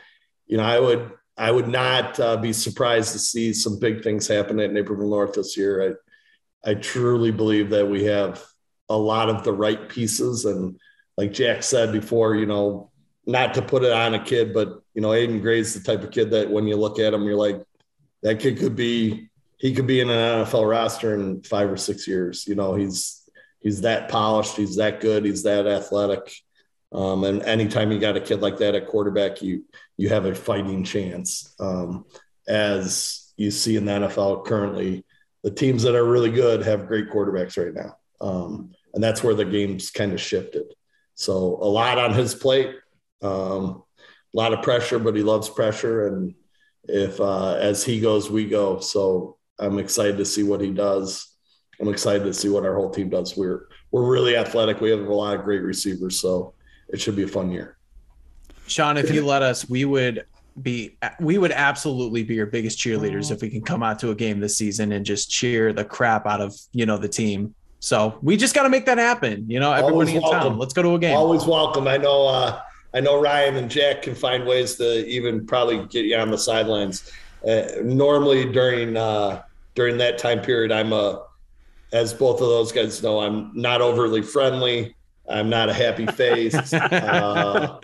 you know, I would I would not uh, be surprised to see some big things happen at Naperville North this year. I I truly believe that we have a lot of the right pieces, and like Jack said before, you know, not to put it on a kid, but you know, Aiden Gray's the type of kid that when you look at him, you're like, that kid could be he could be in an NFL roster in five or six years. You know, he's he's that polished, he's that good, he's that athletic. Um, and anytime you got a kid like that at quarterback, you you have a fighting chance. Um, as you see in the NFL currently, the teams that are really good have great quarterbacks right now. Um, and that's where the game's kind of shifted. So a lot on his plate, um, a lot of pressure, but he loves pressure. And if uh, as he goes, we go. So I'm excited to see what he does. I'm excited to see what our whole team does. We're we're really athletic. We have a lot of great receivers, so it should be a fun year. Sean, if you let us, we would be we would absolutely be your biggest cheerleaders if we can come out to a game this season and just cheer the crap out of you know the team. So we just got to make that happen. You know, everybody in town, let's go to a game. Always welcome. I know. Uh, I know Ryan and Jack can find ways to even probably get you on the sidelines. Uh, normally during uh, during that time period, I'm a, as both of those guys know, I'm not overly friendly. I'm not a happy face. uh,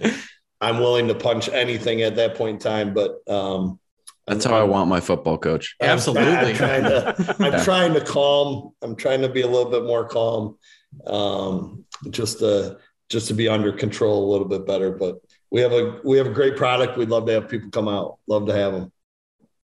I'm willing to punch anything at that point in time, but um, That's how I want my football coach. I'm Absolutely. trying to, I'm trying to calm. I'm trying to be a little bit more calm, um, just to just to be under control a little bit better. But we have a we have a great product. We'd love to have people come out. Love to have them.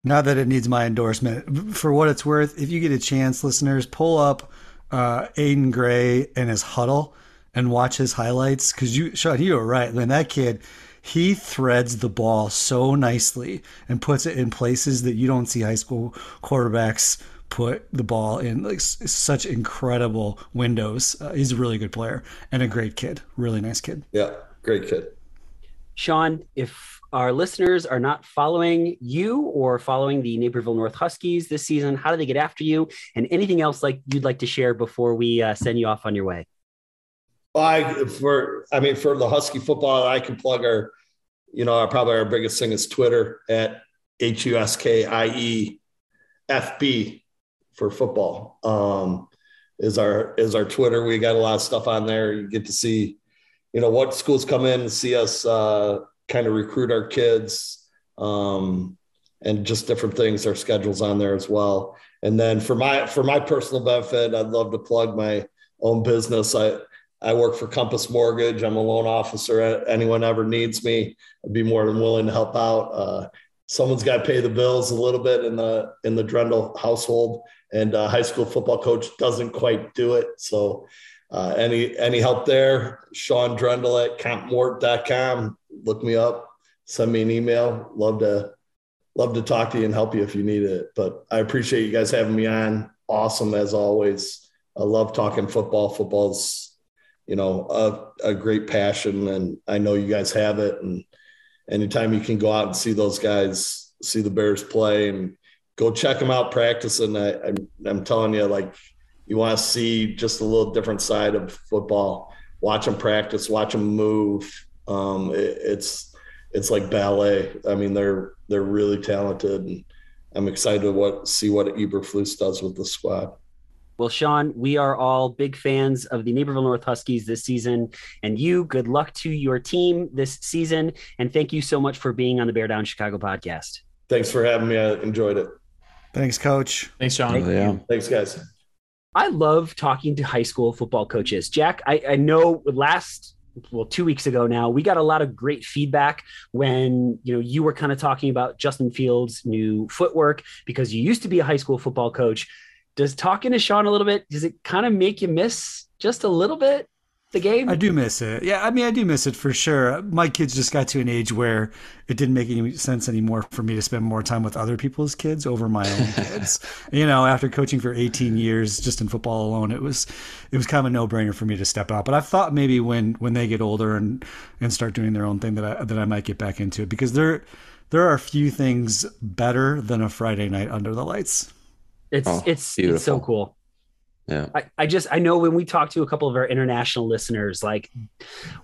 Not that it needs my endorsement. For what it's worth, if you get a chance, listeners, pull up uh, Aiden Gray and his huddle and watch his highlights. Because you, Sean, you were right. Man, that kid, he threads the ball so nicely and puts it in places that you don't see high school quarterbacks put the ball in like such incredible windows. Uh, he's a really good player and a great kid. Really nice kid. Yeah, great kid. Sean, if our listeners are not following you or following the Naperville North Huskies this season, how do they get after you? And anything else like you'd like to share before we uh, send you off on your way? I for I mean for the Husky football, I can plug our, you know, our, probably our biggest thing is Twitter at H U S K I E F B for football. Um, is our is our Twitter. We got a lot of stuff on there. You get to see, you know, what schools come in and see us uh, kind of recruit our kids, um, and just different things. Our schedules on there as well. And then for my for my personal benefit, I'd love to plug my own business. I I work for Compass Mortgage. I'm a loan officer. Anyone ever needs me, I'd be more than willing to help out. Uh, someone's got to pay the bills a little bit in the in the Drendel household, and uh, high school football coach doesn't quite do it. So, uh, any any help there? Sean Drendel at compmort.com. Look me up. Send me an email. Love to love to talk to you and help you if you need it. But I appreciate you guys having me on. Awesome as always. I love talking football. Football's you know a, a great passion and i know you guys have it and anytime you can go out and see those guys see the bears play and go check them out practicing I, I'm, I'm telling you like you want to see just a little different side of football watch them practice watch them move um, it, it's it's like ballet i mean they're they're really talented and i'm excited to what see what eberflus does with the squad Well, Sean, we are all big fans of the Naperville North Huskies this season. And you, good luck to your team this season. And thank you so much for being on the Bear Down Chicago podcast. thanks for having me i enjoyed it Thanks, coach. Thanks, Sean. Thank yeah. thanks guys I love talking to high school football coaches. Jack, I, I know last well two weeks ago now we got a lot of great feedback when you know you were kind of talking about Justin Fields' new footwork because you used to be a high school football coach. Does talking to Sean a little bit does it kind of make you miss just a little bit the game? I do miss it. Yeah, I mean, I do miss it for sure. My kids just got to an age where it didn't make any sense anymore for me to spend more time with other people's kids over my own kids. You know, after coaching for 18 years just in football alone, it was it was kind of a no brainer for me to step out. But I thought maybe when when they get older and and start doing their own thing that I that I might get back into it because there there are a few things better than a Friday night under the lights. It's Oh, it's it's so cool. Yeah. I, I just I know when we talked to a couple of our international listeners, like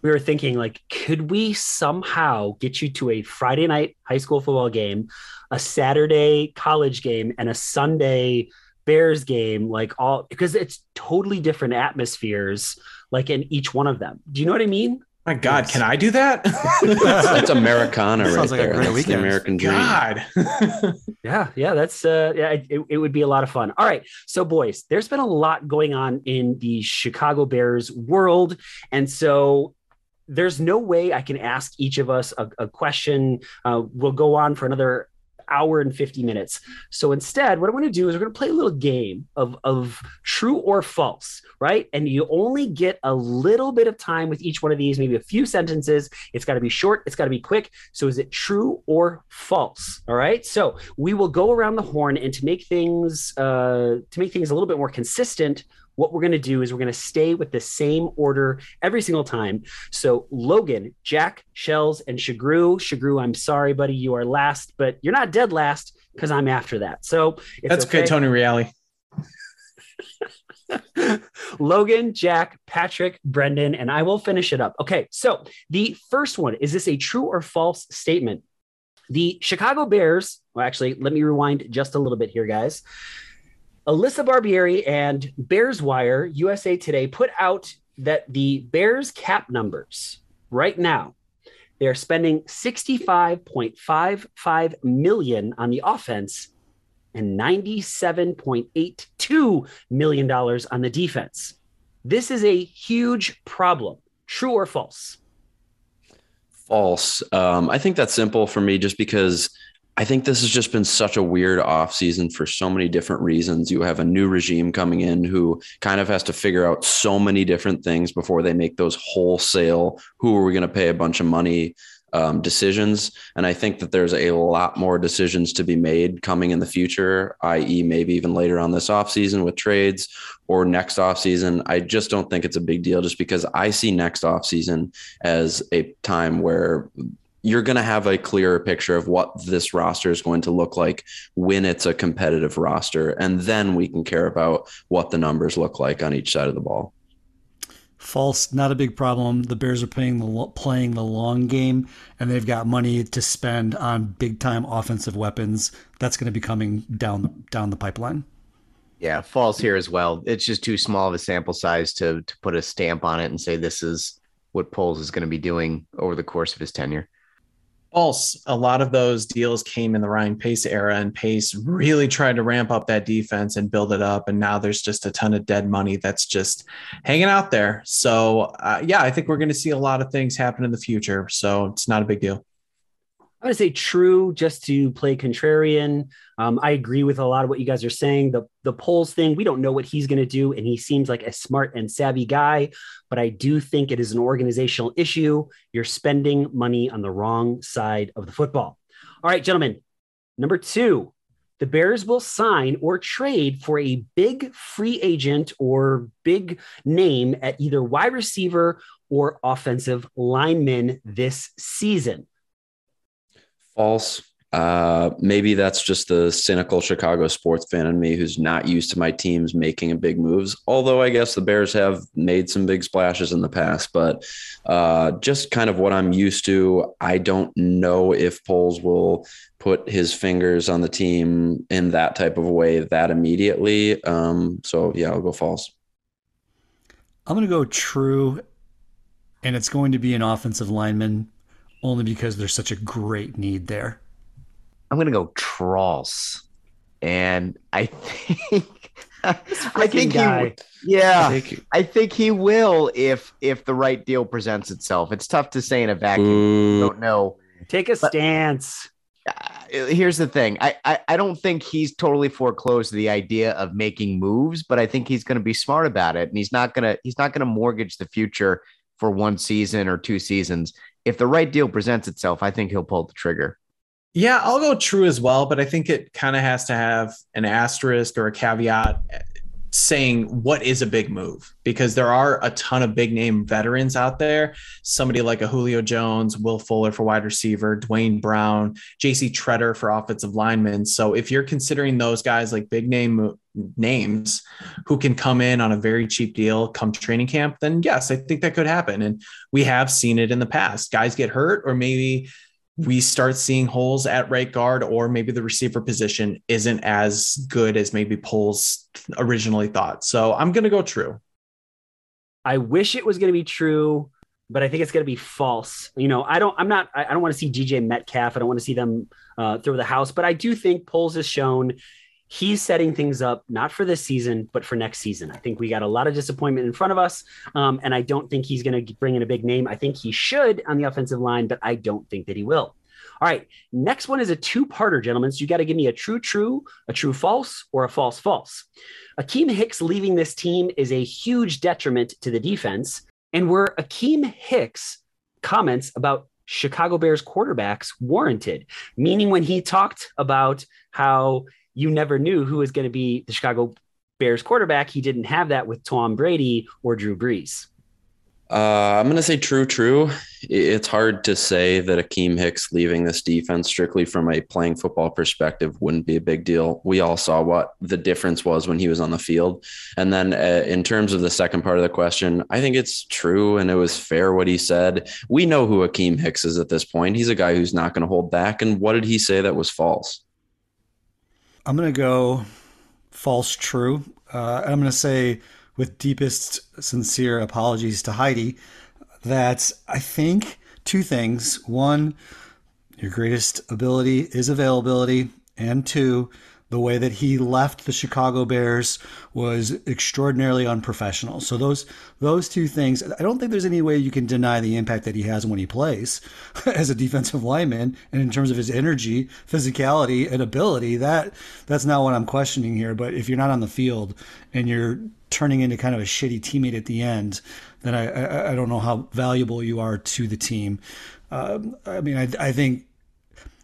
we were thinking, like, could we somehow get you to a Friday night high school football game, a Saturday college game, and a Sunday Bears game, like all because it's totally different atmospheres, like in each one of them. Do you know what I mean? My God, can I do that? That's Americana right Sounds like a there. great That's the. American dream. God. Yeah, yeah, that's uh yeah, it, it would be a lot of fun. All right. So boys, there's been a lot going on in the Chicago Bears world. And so there's no way I can ask each of us a, a question. Uh, we'll go on for another hour and 50 minutes. So instead, what I'm going to do is we're going to play a little game of, of true or false, right? And you only get a little bit of time with each one of these, maybe a few sentences. It's got to be short, it's got to be quick. So is it true or false? All right. So we will go around the horn and to make things uh, to make things a little bit more consistent. What we're going to do is we're going to stay with the same order every single time. So Logan, Jack, Shells, and Shagru. Shagru, I'm sorry, buddy, you are last, but you're not dead last because I'm after that. So it's That's okay, Tony Reale. Logan, Jack, Patrick, Brendan, and I will finish it up. Okay, so the first one is this a true or false statement? The Chicago Bears, well, actually, let me rewind just a little bit here, guys. Alyssa Barbieri and Bears Wire USA Today put out that the Bears cap numbers right now they're spending 65.55 million on the offense and 97.82 million dollars on the defense. This is a huge problem. True or false? False. Um, I think that's simple for me just because I think this has just been such a weird offseason for so many different reasons. You have a new regime coming in who kind of has to figure out so many different things before they make those wholesale, who are we going to pay a bunch of money um, decisions. And I think that there's a lot more decisions to be made coming in the future, i.e., maybe even later on this offseason with trades or next offseason. I just don't think it's a big deal just because I see next offseason as a time where you're going to have a clearer picture of what this roster is going to look like when it's a competitive roster. And then we can care about what the numbers look like on each side of the ball. False, not a big problem. The Bears are playing the playing the long game, and they've got money to spend on big time offensive weapons. That's going to be coming down the, down the pipeline. Yeah, false here as well. It's just too small of a sample size to to put a stamp on it and say this is what Poles is going to be doing over the course of his tenure. False. A lot of those deals came in the Ryan Pace era, and Pace really tried to ramp up that defense and build it up. And now there's just a ton of dead money that's just hanging out there. So, uh, yeah, I think we're going to see a lot of things happen in the future. So it's not a big deal. I'm going to say true just to play contrarian. Um, I agree with a lot of what you guys are saying. The the Poles thing, we don't know what he's going to do, and he seems like a smart and savvy guy. But I do think it is an organizational issue. You're spending money on the wrong side of the football. All right, gentlemen. Number two, the Bears will sign or trade for a big free agent or big name at either wide receiver or offensive lineman this season. False. Uh, maybe that's just the cynical Chicago sports fan in me who's not used to my teams making big moves. Although I guess the Bears have made some big splashes in the past, but uh, just kind of what I'm used to. I don't know if Poles will put his fingers on the team in that type of way that immediately. Um, so yeah, I'll go false. I'm going to go true, and it's going to be an offensive lineman only because there's such a great need there. I'm gonna go Trolls, and I think I think guy. he, yeah, I think, I think, he will if if the right deal presents itself. It's tough to say in a vacuum. don't know. Take a but, stance. Uh, here's the thing. I, I I don't think he's totally foreclosed the idea of making moves, but I think he's going to be smart about it, and he's not gonna he's not gonna mortgage the future for one season or two seasons if the right deal presents itself, I think he'll pull the trigger. Yeah, I'll go true as well, but I think it kind of has to have an asterisk or a caveat eh, saying what is a big move because there are a ton of big name veterans out there. Somebody like a Julio Jones, Will Fuller for wide receiver, Duane Brown, JC Tretter for offensive linemen. So if you're considering those guys like big name uh, names who can come in on a very cheap deal come training camp, then yes, I think that could happen. And we have seen it in the past. Guys get hurt or maybe we start seeing holes at right guard, or maybe the receiver position isn't as good as maybe Poles originally thought. So I'm going to go true. I wish it was going to be true, but I think it's going to be false. You know, I don't, I'm not, I don't want to see DJ Metcalf. I don't want to see them uh, throw the house, but I do think Poles has shown he's setting things up not for this season, but for next season. I think we got a lot of disappointment in front of us. Um, and I don't think he's going to bring in a big name. I think he should on the offensive line, but I don't think that he will. All right. Next one is a two parter, gentlemen. So you got to give me a true, true, a true, false, or a false, false. Akiem Hicks leaving this team is a huge detriment to the defense. And were Akiem Hicks comments about Chicago Bears quarterbacks warranted? Meaning when he talked about how you never knew who was going to be the Chicago Bears quarterback. He didn't have that with Tom Brady or Drew Brees. Uh, I'm going to say true, true. It's hard to say that Akiem Hicks leaving this defense strictly from a playing football perspective wouldn't be a big deal. We all saw what the difference was when he was on the field. And then, uh, in terms of the second part of the question, I think it's true and it was fair what he said. We know who Akiem Hicks is at this point. He's a guy who's not going to hold back. And what did he say that was false? I'm to go false, true. Uh, I'm to say with deepest sincere apologies to Heidi that I think two things. One, your greatest ability is availability. And two, the way that he left the Chicago Bears was extraordinarily unprofessional. So those those two things, I don't think there's any way you can deny the impact that he has when he plays as a defensive lineman and in terms of his energy, physicality, and ability. That that's not what I'm questioning here. But if you're not on the field and you're turning into kind of a shitty teammate at the end, then I I, I don't know how valuable you are to the team. Um, I mean, I, I think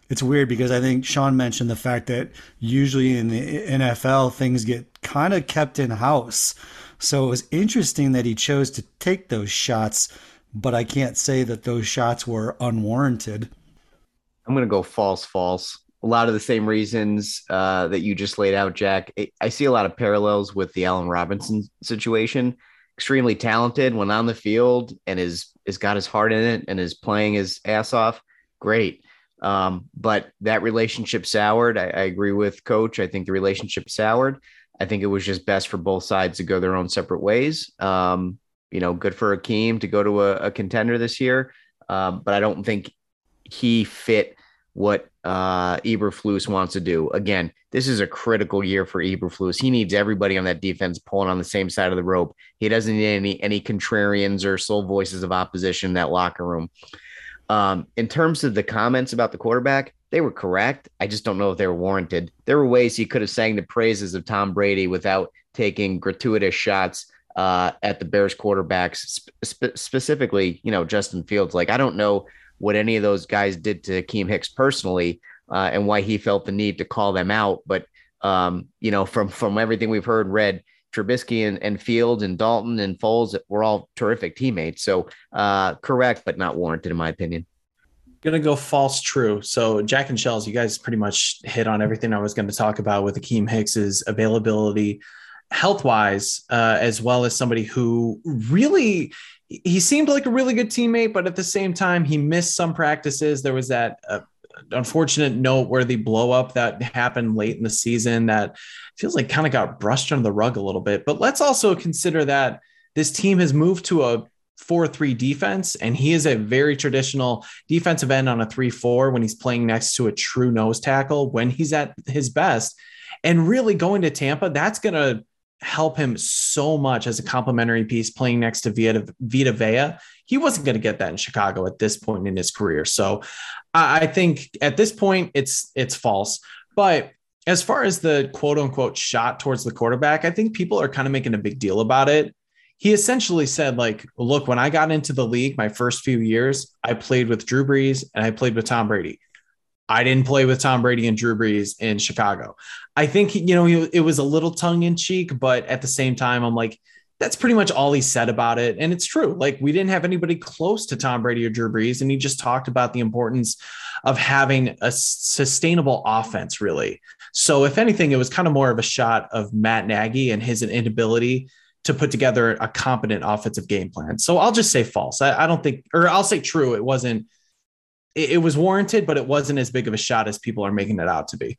it's weird because I think Sean mentioned the fact that usually in the NFL things get kind of kept in house. So it was interesting that he chose to take those shots, but I can't say that those shots were unwarranted. I'm going to go false, false. A lot of the same reasons uh, that you just laid out, Jack. I see a lot of parallels with the Allen Robinson situation. Extremely talented when on the field and is is got his heart in it and is playing his ass off. Great um, but that relationship soured. I, I, agree with Coach. I think the relationship soured. I think it was just best for both sides to go their own separate ways. Um, you know, good for Akiem to go to a, a contender this year, um, but I don't think he fit what uh, Eberflus wants to do. Again, this is a critical year for Eberflus. He needs everybody on that defense pulling on the same side of the rope. He doesn't need any any contrarians or soul voices of opposition in that locker room. Um, in terms of the comments about the quarterback, they were correct. I just don't know if they were warranted. There were ways he could have sang the praises of Tom Brady without taking gratuitous shots uh, at the Bears quarterbacks, spe- specifically, you know, Justin Fields. Like, I don't know what any of those guys did to Akiem Hicks personally uh, and why he felt the need to call them out. But, um, you know, from from everything we've heard, and read, Trubisky and, and Fields and Dalton and Foles were all terrific teammates. So uh, correct, but not warranted in my opinion. Gonna go false true. So Jack and Shells, you guys pretty much hit on everything I was going to talk about with Akiem Hicks's availability, health wise, uh, as well as somebody who really he seemed like a really good teammate, but at the same time he missed some practices. There was that uh, unfortunate noteworthy blow up that happened late in the season that feels like kind of got brushed under the rug a little bit. But let's also consider that this team has moved to a 4-3 defense and he is a very traditional defensive end on a 3-4 when he's playing next to a true nose tackle when he's at his best. And really going to Tampa, that's going to help him so much as a complimentary piece playing next to Vita, Vita Vea. He wasn't going to get that in Chicago at this point in his career. So I think at this point it's it's false. But as far as the quote unquote shot towards the quarterback, I think people are kind of making a big deal about it. He essentially said, like, look, when I got into the league my first few years, I played with Drew Brees and I played with Tom Brady. I didn't play with Tom Brady and Drew Brees in Chicago. I think, you know, it was a little tongue in cheek, but at the same time, I'm like, that's pretty much all he said about it. And it's true. Like, we didn't have anybody close to Tom Brady or Drew Brees. And he just talked about the importance of having a sustainable offense, really. So, if anything, it was kind of more of a shot of Matt Nagy and his inability to put together a competent offensive game plan. So, I'll just say false. I, I don't think, or I'll say true. It wasn't it, it was warranted, but it wasn't as big of a shot as people are making it out to be.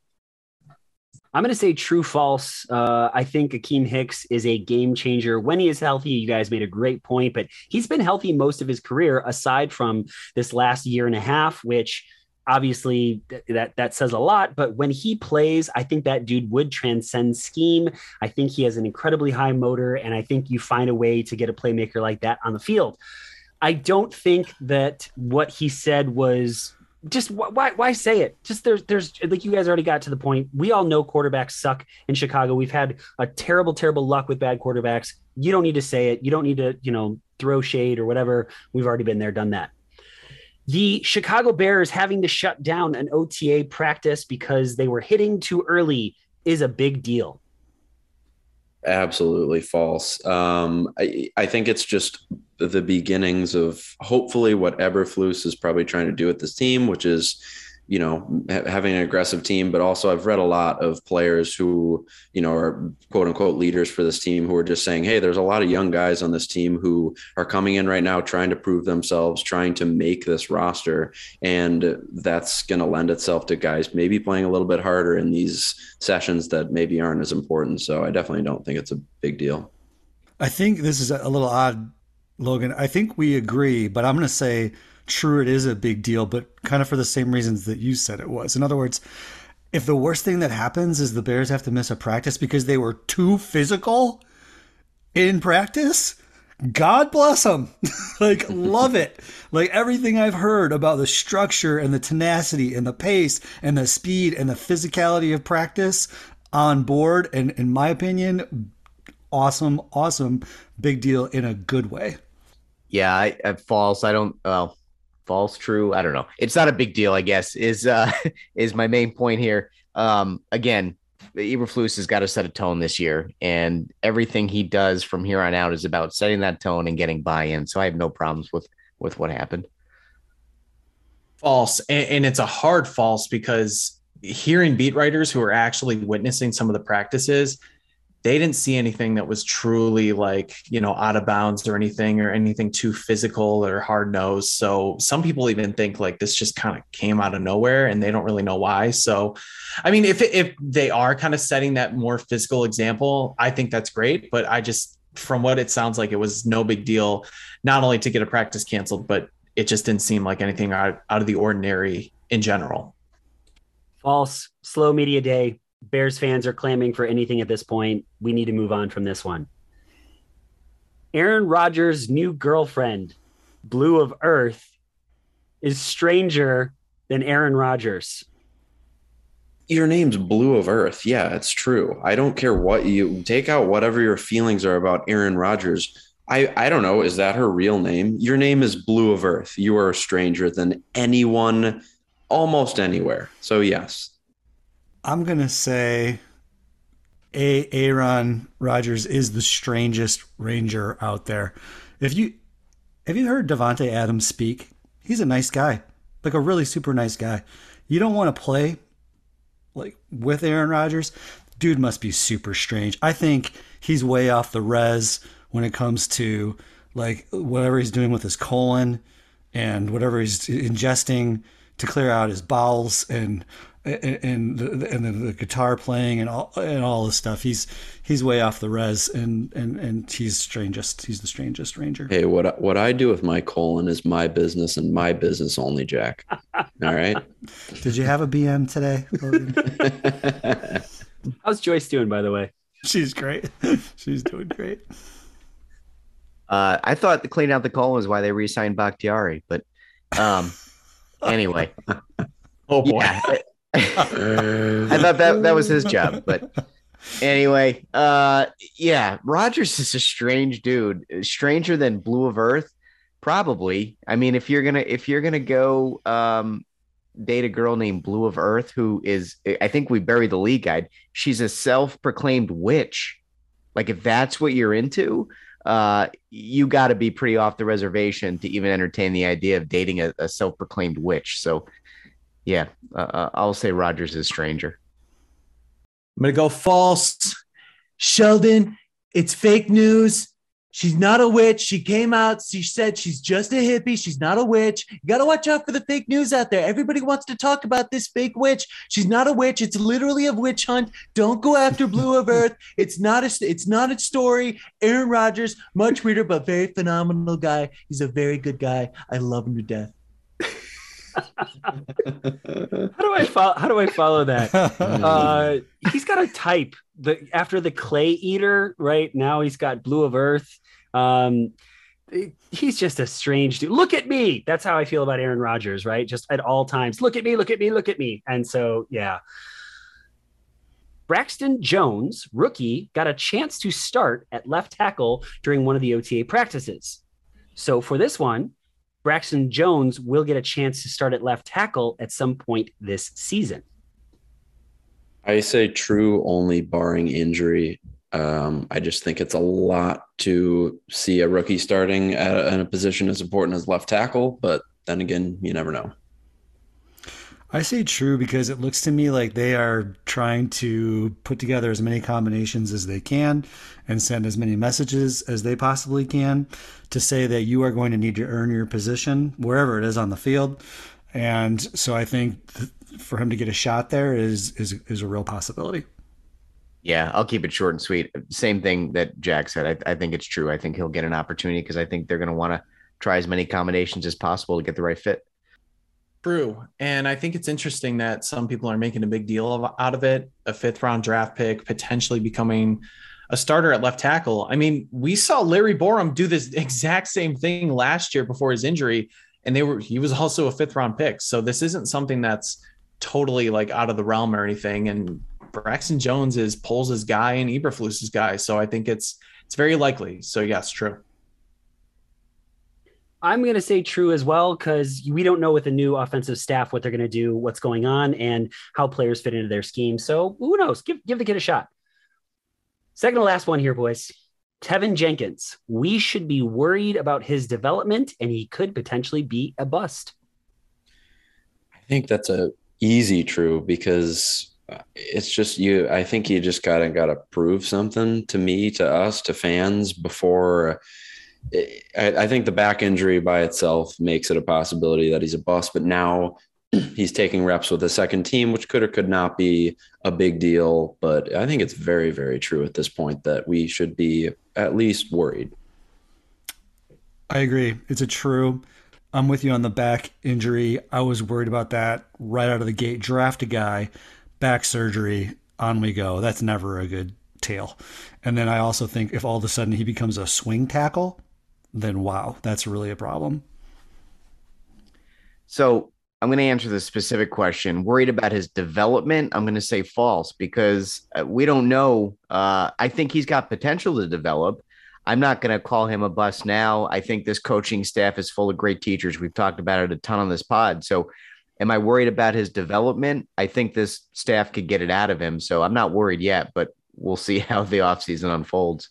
I'm going to say true false. Uh, I think Akiem Hicks is a game changer when he is healthy. You guys made a great point, but he's been healthy most of his career, aside from this last year and a half, which obviously th- that that says a lot. But when he plays, I think that dude would transcend scheme. I think he has an incredibly high motor, and I think you find a way to get a playmaker like that on the field. I don't think that what he said was just why why say it? Just there's there's like you guys already got to the point. We all know quarterbacks suck in Chicago. We've had a terrible terrible luck with bad quarterbacks. You don't need to say it. You don't need to, you know, throw shade or whatever. We've already been there, done that. The Chicago Bears having to shut down an OTA practice because they were hitting too early is a big deal. Absolutely false. Um, I, I think it's just the beginnings of hopefully what Eberflus is probably trying to do with this team, which is you know, ha- having an aggressive team, but also I've read a lot of players who, you know, are quote unquote leaders for this team who are just saying, Hey, there's a lot of young guys on this team who are coming in right now, trying to prove themselves, trying to make this roster. And that's going to lend itself to guys maybe playing a little bit harder in these sessions that maybe aren't as important. So I definitely don't think it's a big deal. I think this is a little odd, Logan. I think we agree, but I'm going to say true, it is a big deal, but kind of for the same reasons that you said it was. In other words, if the worst thing that happens is the Bears have to miss a practice because they were too physical in practice, God bless them. like, love it. Like, everything I've heard about the structure and the tenacity and the pace and the speed and the physicality of practice on board. And in my opinion, awesome, awesome, big deal in a good way. Yeah, I, I false. I don't. Well, false, true. I don't know. It's not a big deal. I guess is uh is my main point here. Um, again, Eberflus has got to set a tone this year, and everything he does from here on out is about setting that tone and getting buy-in. So I have no problems with with what happened. False, and, and it's a hard false because hearing beat writers who are actually witnessing some of the practices, they didn't see anything that was truly like you know out of bounds or anything or anything too physical or hard nosed so some people even think like this just kind of came out of nowhere and they don't really know why so i mean if if they are kind of setting that more physical example i think that's great but i just from what it sounds like it was no big deal not only to get a practice canceled but it just didn't seem like anything out, out of the ordinary in general False. Slow media day. Bears fans are clamming for anything at this point. We need to move on from this one. Aaron Rodgers' new girlfriend, Blu of Earth, is stranger than Aaron Rodgers. Your name's Blu of Earth. Yeah, it's true. I don't care what you take out whatever your feelings are about Aaron Rodgers. I, I don't know. Is that her real name? Your name is Blu of Earth. You are a stranger than anyone almost anywhere. So, yes. I'm gonna say a Aaron Rodgers is the strangest ranger out there. If you have you heard Davante Adams speak? He's a nice guy, like a really super nice guy. You don't want to play like with Aaron Rodgers. Dude must be super strange. I think he's way off the res when it comes to like whatever he's doing with his colon and whatever he's ingesting to clear out his bowels and and the, and the, the, guitar playing and all and all this stuff. He's he's way off the res, and and and he's strangest. He's the strangest ranger. Hey, what what I do with my colon is my business and my business only, Jack. all right. Did you have a BM today? How's Joyce doing, by the way? She's great. She's doing great. Uh, I thought the clean out the colon was why they re-signed Bakhtiari, but um, anyway. Oh boy. Yeah. I thought that that was his job, but anyway, uh, yeah, Rodgers is a strange dude, stranger than Blu of Earth, probably. I mean, if you're gonna if you're gonna go um, date a girl named Blu of Earth, who is I think we buried the lead guide. She's a self-proclaimed witch. Like if that's what you're into, uh, you got to be pretty off the reservation to even entertain the idea of dating a, a self-proclaimed witch. So yeah, uh, I'll say Rodgers is stranger. I'm gonna go false. Sheldon, it's fake news. She's not a witch. She came out. She said she's just a hippie. She's not a witch. You got to watch out for the fake news out there. Everybody wants to talk about this fake witch. She's not a witch. It's literally a witch hunt. Don't go after Blu of Earth. It's not a. It's not a story. Aaron Rodgers, much weirder, but very phenomenal guy. He's a very good guy. I love him to death how do I follow? How do I follow that? Uh, he's got a type. The after the clay eater, right now he's got Blu of Earth. Um, he's just a strange dude. Look at me. That's how I feel about Aaron Rodgers, right? Just at all times. Look at me. Look at me. Look at me. And so, yeah. Braxton Jones, rookie, got a chance to start at left tackle during one of the OTA practices. So for this one, Braxton Jones will get a chance to start at left tackle at some point this season. I say true only barring injury. Um, I just think it's a lot to see a rookie starting at a, in a position as important as left tackle. But then again, you never know. I say true because it looks to me like they are trying to put together as many combinations as they can and send as many messages as they possibly can to say that you are going to need to earn your position wherever it is on the field. And so I think th- for him to get a shot there is is is a real possibility. Yeah, I'll keep it short and sweet. Same thing that Jack said. I, I think it's true. I think he'll get an opportunity because I think they're going to want to try as many combinations as possible to get the right fit. True. And I think it's interesting that some people are making a big deal of, out of it. A fifth round draft pick potentially becoming a starter at left tackle. I mean, we saw Larry Borom do this exact same thing last year before his injury, and they were he was also a fifth round pick. So this isn't something that's totally like out of the realm or anything. And Braxton Jones is Poles' guy and Eberflus's guy. So I think it's it's very likely. So yes, true. I'm going to say true as well because we don't know with the new offensive staff what they're going to do, what's going on, and how players fit into their scheme. So who knows? Give give the kid a shot. Second to last one here, boys. Teven Jenkins. We should be worried about his development, and he could potentially be a bust. I think that's a easy true because uh, it's just you. I think you just gotta gotta prove something to me, to us, to fans before I, think the back injury by itself makes it a possibility that he's a bust, but now he's taking reps with the second team, which could or could not be a big deal. But I think it's very, very true at this point that we should be at least worried. I agree. It's a true. I'm with you on the back injury. I was worried about that right out of the gate. Draft a guy, back surgery, on we go. That's never a good tale. And then I also think if all of a sudden he becomes a swing tackle, then wow, that's really a problem. So I'm going to answer the specific question. Worried about his development? I'm going to say false because uh, we don't know. Uh, I think he's got potential to develop. I'm not going to call him a bust now. I think this coaching staff is full of great teachers. We've talked about it a ton on this pod. So, am I worried about his development? I think this staff could get it out of him. So, I'm not worried yet, but we'll see how the offseason unfolds.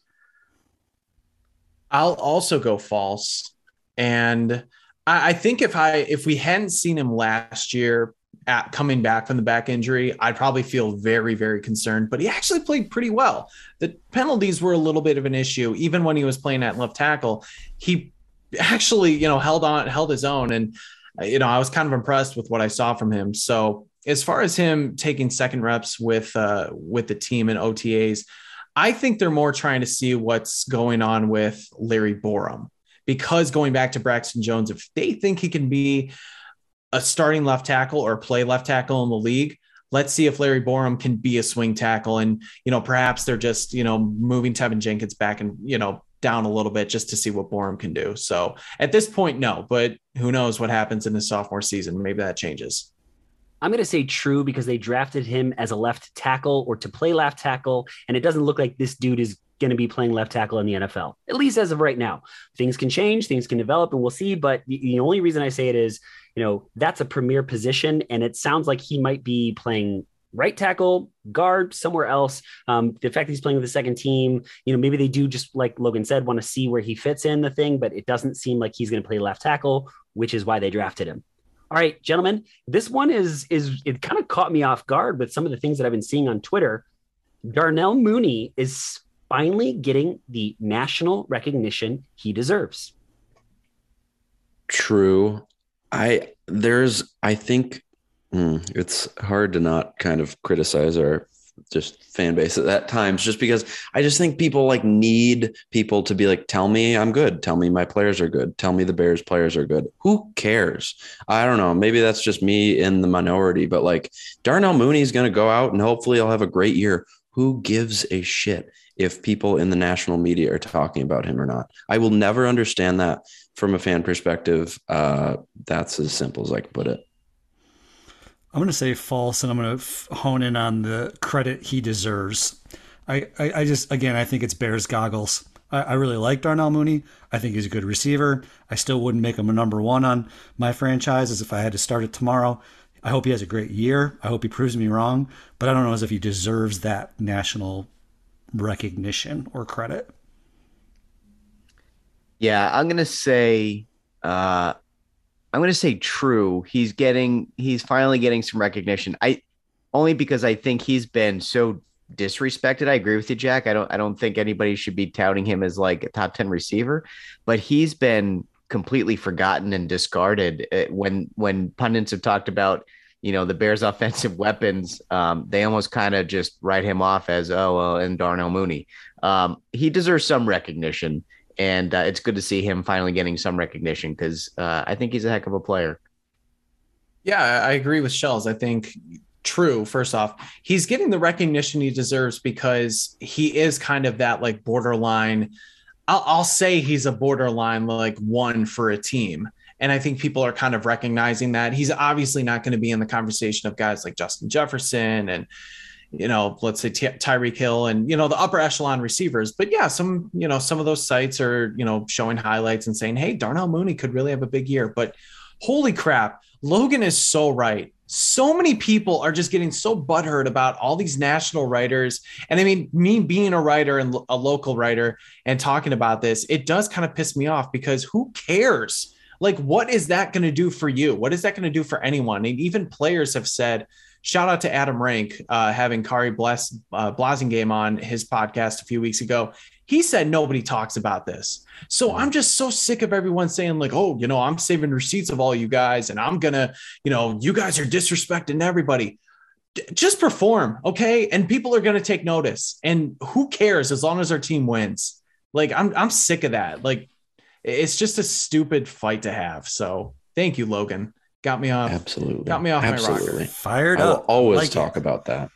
I'll also go false. And I, I think if I if we hadn't seen him last year at coming back from the back injury, I'd probably feel very, very concerned. But he actually played pretty well. The penalties were a little bit of an issue, even when he was playing at left tackle. He actually, you know, held on, held his own, and you know, I was kind of impressed with what I saw from him. So as far as him taking second reps with uh, with the team in OTAs, I think they're more trying to see what's going on with Larry Borom because going back to Braxton Jones, if they think he can be a starting left tackle or play left tackle in the league, let's see if Larry Borom can be a swing tackle. And, you know, perhaps they're just, you know, moving Teven Jenkins back and, you know, down a little bit just to see what Borom can do. So at this point, no, but who knows what happens in the sophomore season? Maybe that changes. I'm going to say true because they drafted him as a left tackle or to play left tackle. And it doesn't look like this dude is going to be playing left tackle in the NFL, at least as of right now. Things can change, things can develop, and we'll see. But the only reason I say it is, you know, that's a premier position. And it sounds like he might be playing right tackle, guard, somewhere else. Um, the fact that he's playing with the second team, you know, maybe they do just like Logan said, want to see where he fits in the thing, but it doesn't seem like he's going to play left tackle, which is why they drafted him. All right, gentlemen, this one is is it kind of caught me off guard with some of the things that I've been seeing on Twitter. Darnell Mooney is finally getting the national recognition he deserves. True. I there's I think hmm, it's hard to not kind of criticize our just fan base at that times just because I just think people like need people to be like, tell me I'm good. Tell me my players are good. Tell me the Bears players are good. Who cares? I don't know. Maybe that's just me in the minority, but like Darnell Mooney is going to go out and hopefully I'll have a great year. Who gives a shit if people in the national media are talking about him or not? I will never understand that from a fan perspective. Uh, that's as simple as I can put it. I'm going to say false, and I'm going to f- hone in on the credit he deserves. I, I, I, just, again, I think it's Bears goggles. I, I really like Darnell Mooney. I think he's a good receiver. I still wouldn't make him a number one on my franchise as if I had to start it tomorrow. I hope he has a great year. I hope he proves me wrong, but I don't know as if he deserves that national recognition or credit? Yeah, I'm gonna say uh I'm gonna say true. He's getting he's finally getting some recognition. I only because I think he's been so disrespected. I agree with you, Jack. I don't I don't think anybody should be touting him as like a top 10 receiver, but he's been completely forgotten and discarded uh, when when pundits have talked about you know the Bears' offensive weapons. Um, they almost kind of just write him off as oh well, and Darnell Mooney. Um, he deserves some recognition, and uh, it's good to see him finally getting some recognition because uh, I think he's a heck of a player. Yeah, I agree with Shells. I think true. First off, he's getting the recognition he deserves because he is kind of that like borderline. I'll, I'll say he's a borderline like one for a team. And I think people are kind of recognizing that he's obviously not going to be in the conversation of guys like Justin Jefferson and, you know, let's say Ty- Tyreek Hill and, you know, the upper echelon receivers. But yeah, some, you know, some of those sites are, you know, showing highlights and saying, hey, Darnell Mooney could really have a big year. But holy crap, Logan is so right so many people are just getting so butthurt about all these national writers. And I mean, me being a writer and a local writer and talking about this, it does kind of piss me off because who cares? Like, what is that going to do for you? What is that going to do for anyone? And even players have said, shout out to Adam Rank, uh, having Khari Bless, uh, Blasingame on his podcast a few weeks ago. He said nobody talks about this. So I'm just so sick of everyone saying, like, oh, you know, I'm saving receipts of all you guys and I'm going to, you know, you guys are disrespecting everybody. D- just perform, okay? And people are going to take notice. And who cares as long as our team wins? Like, I'm, I'm sick of that. Like, it's just a stupid fight to have. So thank you, Logan. Got me off. Absolutely. Got me off my rocker. Absolutely. Fired I will up. always Like it. talk about that.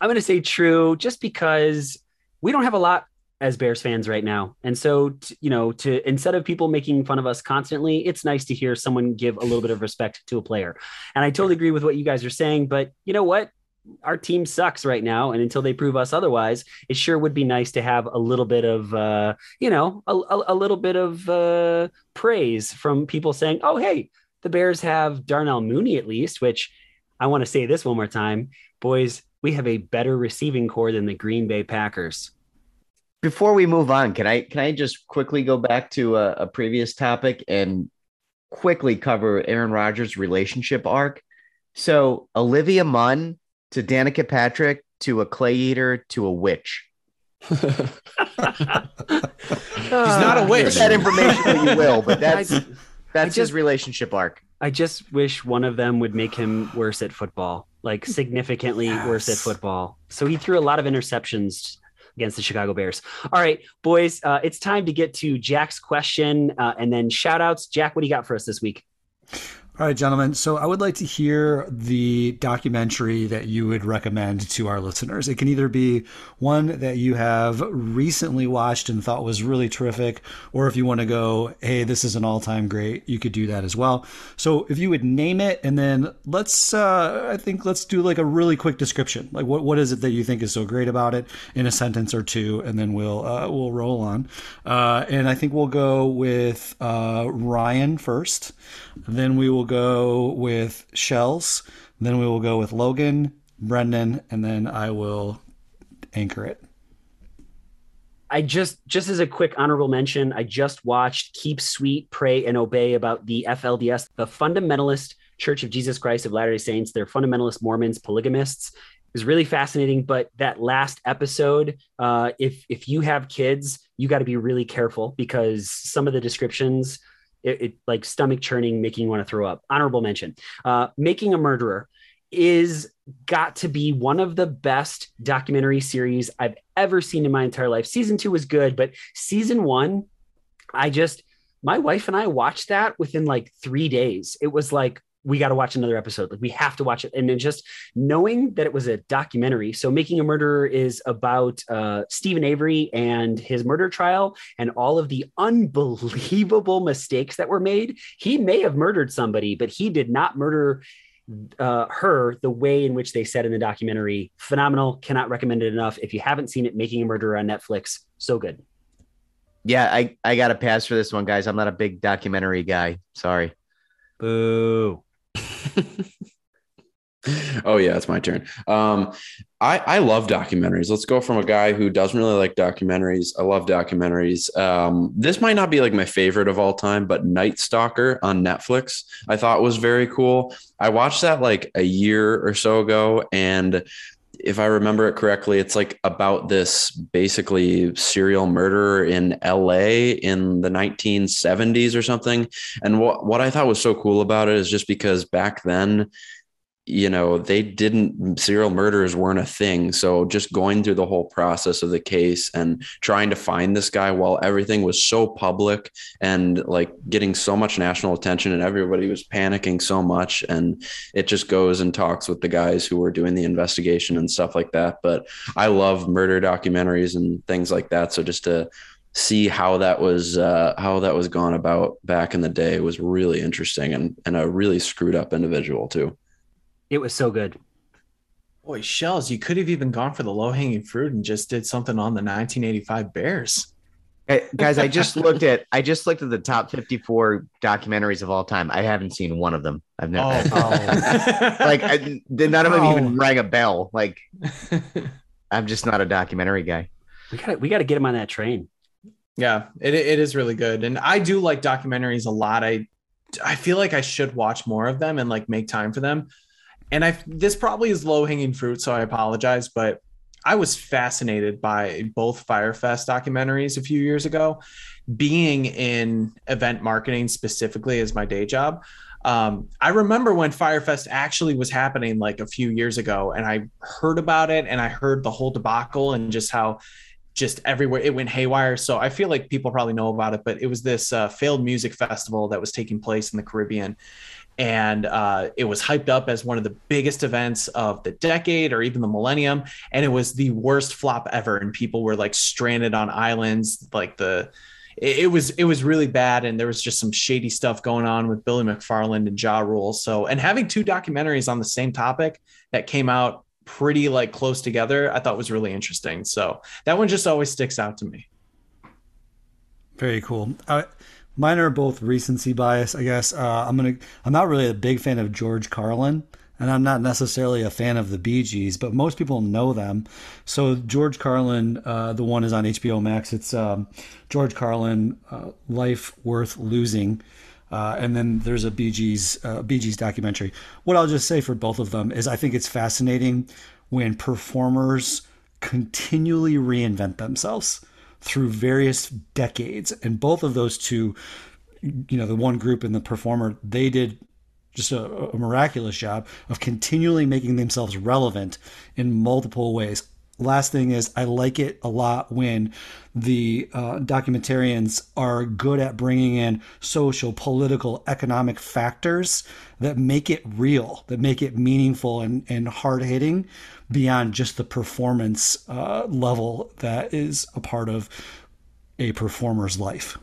I'm going to say true just because we don't have a lot as Bears fans right now. And so, t- you know, to instead of people making fun of us constantly, it's nice to hear someone give a little bit of respect to a player. And I totally agree with what you guys are saying, but you know what? Our team sucks right now, and until they prove us otherwise, it sure would be nice to have a little bit of, uh, you know, a, a, a little bit of uh, praise from people saying, "Oh, hey, the Bears have Darnell Mooney at least." Which I want to say this one more time, boys. We have a better receiving corps than the Green Bay Packers. Before we move on, can I can I just quickly go back to a, a previous topic and quickly cover Aaron Rodgers' relationship arc? So Olivia Munn to Danica Patrick to a clay eater to a witch. He's not a witch. Take that information what you will, but that's That's his just- relationship arc. I just wish one of them would make him worse at football, like significantly worse at football. So he threw a lot of interceptions against the Chicago Bears. All right, boys, uh, it's time to get to Jack's question uh, and then shout outs. Jack, what do you got for us this week? All right, gentlemen. So I would like to hear the documentary that you would recommend to our listeners. It can either be one that you have recently watched and thought was really terrific, or if you want to go, hey, this is an all time great, you could do that as well. So if you would name it, and then let's, uh, I think let's do like a really quick description. Like what, what is it that you think is so great about it in a sentence or two, and then we'll, uh, we'll roll on. Uh, and I think we'll go with uh, Ryan first. Then we will go with Shells. Then we will go with Logan, Brendan, and then I will anchor it. I just just as a quick honorable mention, I just watched Keep Sweet, Pray and Obey about the FLDS, the Fundamentalist Church of Jesus Christ of Latter-day Saints. They're fundamentalist Mormons, polygamists. It was really fascinating, but that last episode, uh, if if you have kids, you got to be really careful because some of the descriptions, it, it like stomach churning, making you want to throw up. Honorable mention: uh, Making a Murderer is got to be one of the best documentary series I've ever seen in my entire life. Season two was good, but season one, I just, my wife and I watched that within like three days. It was like, we got to watch another episode. Like we have to watch it. And then just knowing that it was a documentary. So Making a Murderer is about uh, Steven Avery and his murder trial and all of the unbelievable mistakes that were made. He may have murdered somebody, but he did not murder uh, her the way in which they said in the documentary. Phenomenal. Cannot recommend it enough. If you haven't seen it, Making a Murderer on Netflix, so good. Yeah, I, I got a pass for this one, guys. I'm not a big documentary guy. Sorry. Boo. oh yeah, it's my turn. Um, I I love documentaries. Let's go from a guy who doesn't really like documentaries. I love documentaries. Um, this might not be like my favorite of all time, but Night Stalker on Netflix I thought was very cool. I watched that like a year or so ago, and if I remember it correctly, it's like about this basically serial murderer in LA in the 1970s or something. And what what I thought was so cool about it is just because back then you know they didn't serial murders weren't a thing. So just going through the whole process of the case and trying to find this guy while everything was so public and like getting so much national attention and everybody was panicking so much. And it just goes and talks with the guys who were doing the investigation and stuff like that. But i love murder documentaries and things like that. So just to see how that was uh, how that was gone about back in the day was really interesting and and a really screwed up individual too It was so good. Boy, shells, you could have even gone for the low hanging fruit and just did something on the 1985 Bears. Hey, guys, I just looked at I just looked at the top 54 documentaries of all time. I haven't seen one of them. I've never oh. oh. like I, none of them Oh. even rang a bell. Like I'm just not a documentary guy. We got we got to get him on that train. Yeah, it, it is really good. And I do like documentaries a lot. I I feel like I should watch more of them and like make time for them. And I this probably is low hanging fruit, so I apologize, but I was fascinated by both Fyre Fest documentaries a few years ago. Being in event marketing specifically as my day job, um, I remember when Fyre Fest actually was happening like a few years ago, and I heard about it and I heard the whole debacle and just how just everywhere it went haywire. So I feel like people probably know about it, but it was this uh, failed music festival that was taking place in the Caribbean. And uh, it was hyped up as one of the biggest events of the decade or even the millennium. And it was the worst flop ever. And people were like stranded on islands. Like the, it, it was, it was really bad. And there was just some shady stuff going on with Billy McFarland and Ja Rule. So, and having two documentaries on the same topic that came out pretty like close together, I thought was really interesting. So that one just always sticks out to me. Very cool. Uh, mine are both recency bias, I guess. Uh, I'm gonna. I'm not really a big fan of George Carlin, and I'm not necessarily a fan of the Bee Gees, but most people know them. So George Carlin, uh, the one is on HBO Max. It's um, George Carlin, uh, Life Worth Losing. Uh, and then there's a Bee Gees, uh, Bee Gees documentary. What I'll just say for both of them is I think it's fascinating when performers continually reinvent themselves through various decades. And both of those two, you know, the one group and the performer, they did just a, a miraculous job of continually making themselves relevant in multiple ways. Last thing is, I like it a lot when the uh, documentarians are good at bringing in social, political, economic factors that make it real, that make it meaningful and, and hard hitting beyond just the performance uh, level that is a part of a performer's life.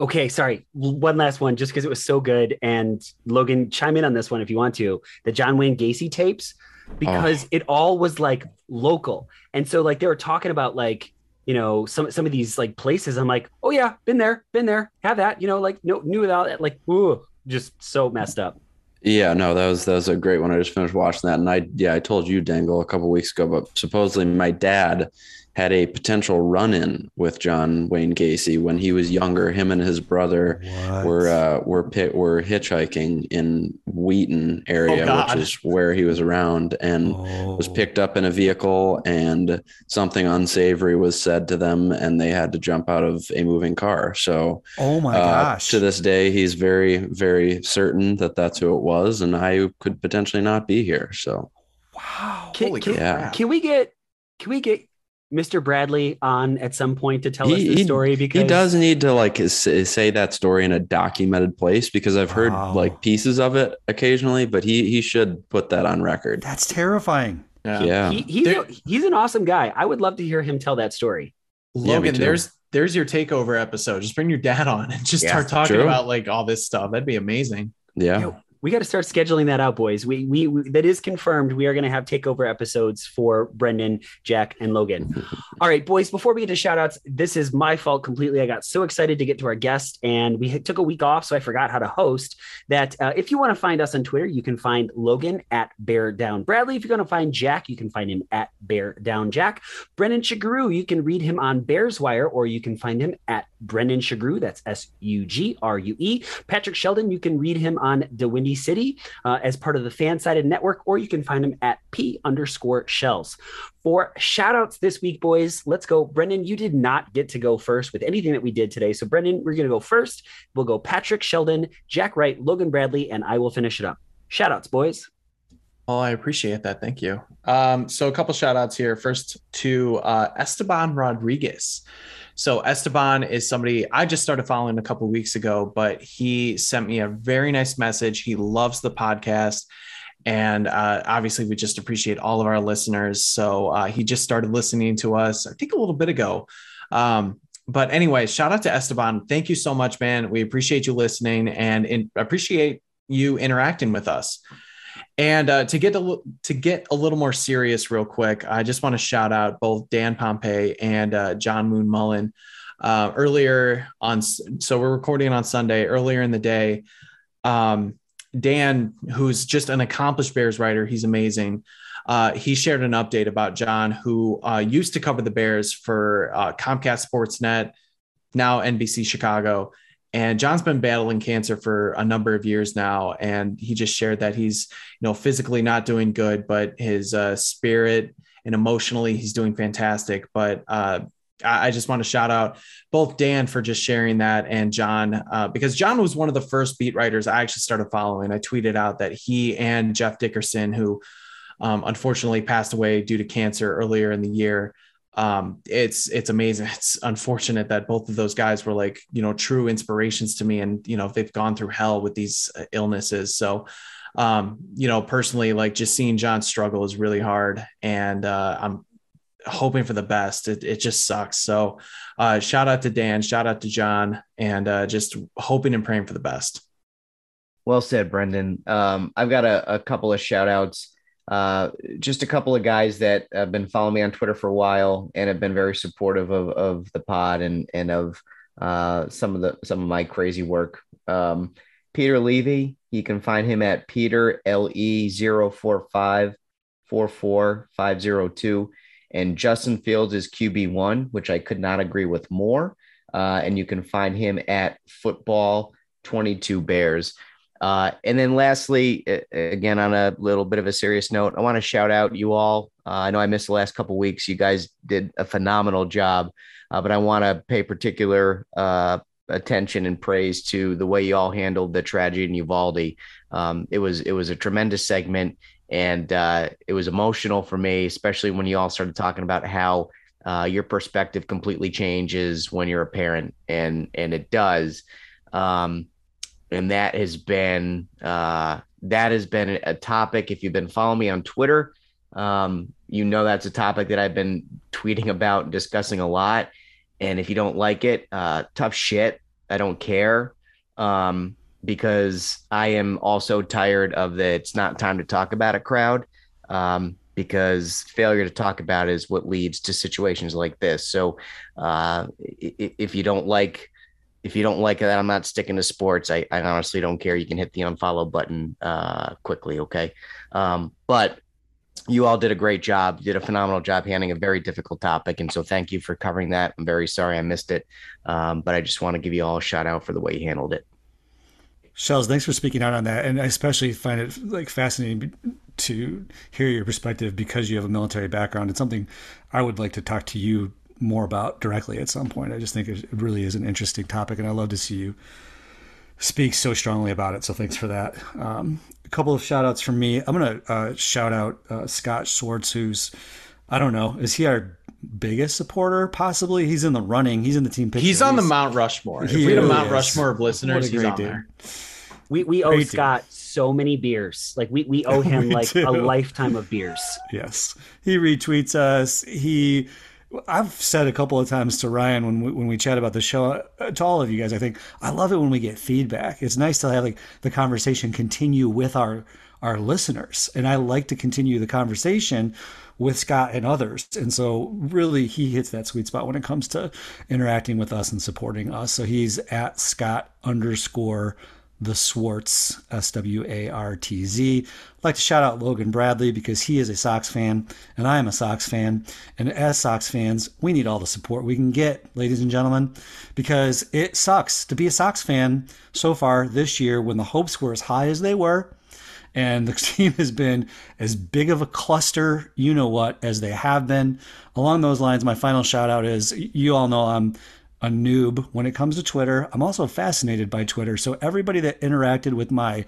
Okay, sorry. One last one, just because it was so good. And Logan, chime in on this one if you want to. The John Wayne Gacy tapes, because it all was like local, and so like they were talking about like you know some some of these like places. I'm like, oh yeah, been there, been there, have that. You know, like no knew without it. Like, ooh, just so messed up. Yeah, no, that was that was a great one. I just finished watching that, and I yeah, I told you, Dengle, a couple weeks ago, but supposedly my dad had a potential run-in with John Wayne Gacy when he was younger. Him and his brother What? were uh, were pit, were hitchhiking in Wheaton area, Oh, which is where he was around, and was Oh. picked up in a vehicle, and something unsavory was said to them, and they had to jump out of a moving car. So Oh my uh, gosh. to this day, he's very, very certain that that's who it was, and I could potentially not be here. So wow. Can, Holy can, crap. can we get can we get Mr. Bradley on at some point to tell us He- the story? Because he does need to like say that story in a documented place because I've heard Wow. like pieces of it occasionally, but he he should put that on record. That's terrifying. Yeah, He, he's There- a, he's an awesome guy. I would love to hear him tell that story. Logan, too. there's there's your takeover episode. Just bring your dad on and just Yeah, start talking true. about like all this stuff. That'd be amazing. yeah. Yo, We got to start scheduling that out, boys. We, we, we that is confirmed. We are going to have takeover episodes for Brendan, Jack, and Logan. All right, boys. Before we get to shout outs, this is my fault completely. I got so excited to get to our guest, and we took a week off, so I forgot how to host. That uh, if you want to find us on Twitter, you can find Logan at Bear Down Bradley. If you're going to find Jack, you can find him at Bear Down Jack. Brendan Sugrue, you can read him on Bears Wire, or you can find him at Brendan Sugrue. That's S U G R U E. Patrick Sheldon, you can read him on The Windy City uh, as part of the fan sided Network, or you can find him at P underscore shells. For shout outs this week, boys, let's go. Brendan, you did not get to go first with anything that we did today. So, Brendan, we're going to go first. We'll go Patrick Sheldon, Jack Wright, Logan Bradley, and I will finish it up. Shout outs, boys. Oh, I appreciate that. Thank you. Um, so a couple shout outs here. First to uh, Esteban Rodriguez. So Esteban is somebody I just started following a couple weeks ago, but he sent me a very nice message. He loves the podcast. And uh, obviously, we just appreciate all of our listeners. So uh, he just started listening to us, I think, a little bit ago. Um, but anyway, shout out to Esteban. Thank you so much, man. We appreciate you listening and in, appreciate you interacting with us. And uh, to get a to get a little more serious, real quick, I just want to shout out both Dan Pompei and uh, John Moon Mullin. Uh, earlier on, so we're recording on Sunday. Earlier in the day, um, Dan, who's just an accomplished Bears writer, he's amazing. Uh, he shared an update about John, who uh, used to cover the Bears for uh, Comcast Sportsnet, now NBC Chicago. And John's been battling cancer for a number of years now, and he just shared that he's, you know, physically not doing good, but his uh, spirit and emotionally he's doing fantastic. But uh, I just want to shout out both Dan for just sharing that and John, uh, because John was one of the first beat writers I actually started following. I tweeted out that he and Jeff Dickerson, who um, unfortunately passed away due to cancer earlier in the year, um, it's it's amazing. It's unfortunate that both of those guys were like you know true inspirations to me, and you know they've gone through hell with these uh, illnesses. So, um, you know, personally, like just seeing John struggle is really hard, and uh, I'm hoping for the best. It, it just sucks. So, uh, shout out to Dan, shout out to John, and uh, just hoping and praying for the best. Well said, Brendan. Um, I've got a, a couple of shout outs uh, just a couple of guys that have been following me on Twitter for a while and have been very supportive of, of the pod and, and of uh, some of the, some of my crazy work. Um, Peter Levy, you can find him at Peter LE 045 44502. And Justin Fields is QB1, which I could not agree with more. Uh, and you can find him at football 22 Bears. Uh, and then lastly, again, on a little bit of a serious note, I want to shout out you all. Uh, I know I missed the last couple weeks. You guys did a phenomenal job, uh, but I want to pay particular uh, attention and praise to the way you all handled the tragedy in Uvalde. Um, it was it was a tremendous segment, and uh, it was emotional for me, especially when you all started talking about how uh, your perspective completely changes when you're a parent, and and it does. Um, and that has been uh, that has been a topic. If you've been following me on Twitter, um, you know that's a topic that I've been tweeting about and discussing a lot. And if you don't like it, uh, tough shit. I don't care um, because I am also tired of the it's not time to talk about a crowd um, because failure to talk about is what leads to situations like this. So uh, if you don't like if you don't like that, I'm not sticking to sports. I, I honestly don't care. You can hit the unfollow button uh, quickly. Okay. Um, but you all did a great job. You did a phenomenal job handling a very difficult topic. And so thank you for covering that. I'm very sorry I missed it. Um, but I just want to give you all a shout out for the way you handled it. Shells, thanks for speaking out on that. And I especially find it like fascinating to hear your perspective because you have a military background. It's something I would like to talk to you more about directly at some point. I just think it really is an interesting topic, and I love to see you speak so strongly about it. So thanks for that. Um, a couple of shout outs from me. I'm going to uh, shout out uh, Scott Swartz, who's, I don't know, is he our biggest supporter? Possibly. He's in the running. He's in the team picture. He's on he's, the Mount Rushmore. If we had a Mount is. Rushmore of listeners, he's on dude. there. We, we owe Scott so many beers. Like we, we owe him we like do. a lifetime of beers. Yes. He retweets us. He I've said a couple of times to Ryan when we, when we chat about the show uh, to all of you guys. I think I love it when we get feedback. It's nice to have like the conversation continue with our our listeners, and I like to continue the conversation with Scott and others. And so, really, he hits that sweet spot when it comes to interacting with us and supporting us. So he's at Scott underscore the Swartz, S W A R T Z. I'd like to shout out Logan Bradley because he is a Sox fan and I am a Sox fan. And as Sox fans, we need all the support we can get, ladies and gentlemen, because it sucks to be a Sox fan so far this year when the hopes were as high as they were. And the team has been as big of a cluster, you know what, as they have been. Along those lines, my final shout out is you all know I'm a noob when it comes to Twitter. I'm also fascinated by Twitter. So everybody that interacted with my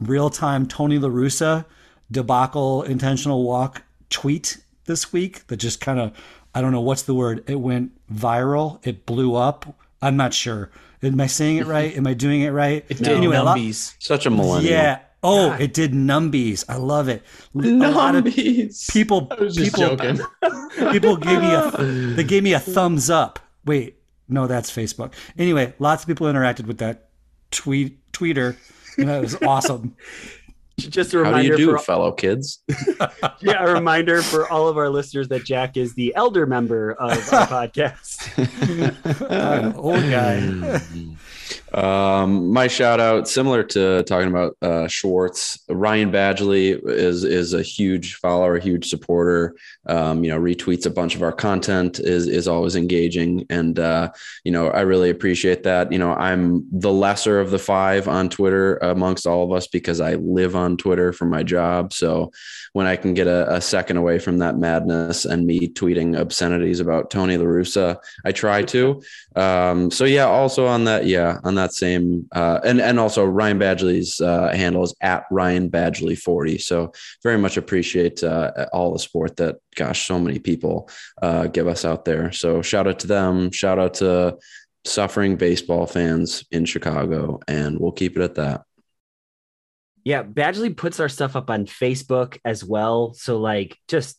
real time Tony La Russa debacle intentional walk tweet this week that just kind of I don't know what's the word. It went viral. It blew up. I'm not sure. Am I saying it right? Am I doing it right? It did anyway, a lot- Such a millennial. yeah. Oh, it did numbies. I love it. A lot of Numbies. people I was just people joking. people gave me a they gave me a thumbs up. Wait, no, that's Facebook. Anyway, lots of people interacted with that tweet tweeter, and that was awesome. Just a How do reminder you do, for fellow kids? yeah, a reminder for all of our listeners that Jack is the elder member of our podcast. I'm old guy. Um, my shout out, similar to talking about uh, Schwartz, Ryan Badgley is is a huge follower, a huge supporter. Um, you know, retweets a bunch of our content, is is always engaging, and uh, you know, I really appreciate that. You know, I'm the lesser of the five on Twitter amongst all of us because I live on Twitter for my job. So when I can get a, a second away from that madness and me tweeting obscenities about Tony La Russa, I try to. Um, so yeah, also on that, yeah, on that same, uh, and and also Ryan Badgley's uh, handle is at Ryan Badgley forty. So very much appreciate uh, all the support that, gosh, so many people uh, give us out there. So shout out to them. Shout out to suffering baseball fans in Chicago, and we'll keep it at that. Yeah, Badgley puts our stuff up on Facebook as well. So, like, just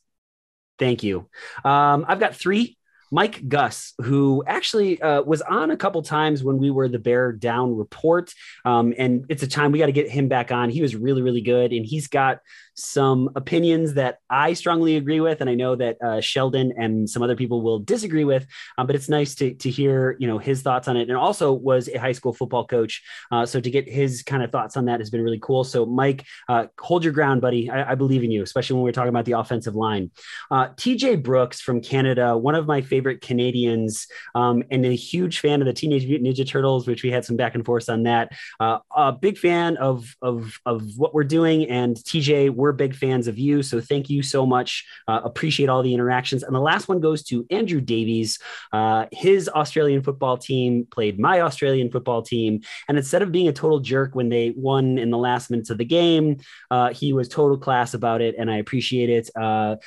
thank you. Um, I've got three. Mike Gus, who actually uh, was on a couple times when we were the Bear Down report. Um, and it's a time we got to get him back on. He was really, really good. And he's got some opinions that I strongly agree with. And I know that uh, Sheldon and some other people will disagree with, um, but it's nice to, to hear, you know, his thoughts on it. And also was a high school football coach. Uh, so to get his kind of thoughts on that has been really cool. So Mike, uh, hold your ground, buddy. I, I, believe in you, especially when we're talking about the offensive line. Uh, TJ Brooks from Canada, one of my favorite Canadians, um, and a huge fan of the Teenage Mutant Ninja Turtles, which we had some back and forth on that. Uh, a big fan of, of, of what we're doing. And TJ, we're big fans of you. So thank you so much. Uh, appreciate all the interactions. And the last one goes to Andrew Davies. Uh, his Australian football team played my Australian football team. And instead of being a total jerk when they won in the last minutes of the game, uh, he was total class about it. And I appreciate it. Uh,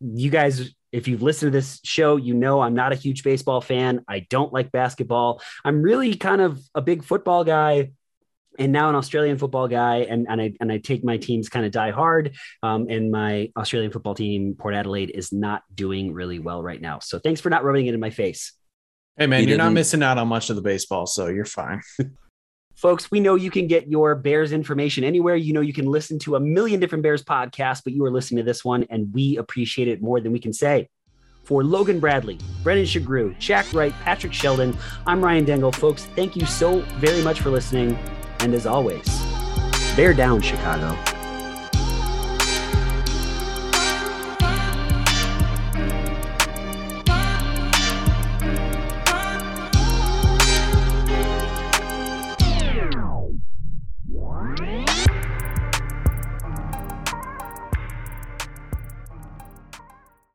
you guys if you've listened to this show, you know I'm not a huge baseball fan. I don't like basketball. I'm really kind of a big football guy and now an Australian football guy, and, and I and I take my teams kind of die hard. Um, and my Australian football team, Port Adelaide, is not doing really well right now. So thanks for not rubbing it in my face. Hey man, He you're not missing out on much of the baseball, so you're fine. Folks, we know you can get your Bears information anywhere. You know, you can listen to a million different Bears podcasts, but you are listening to this one, and we appreciate it more than we can say. For Logan Bradley, Brendan Sugrue, Jack Wright, Patrick Sheldon, I'm Ryan Dengle. Folks, thank you so very much for listening. And as always, bear down, Chicago.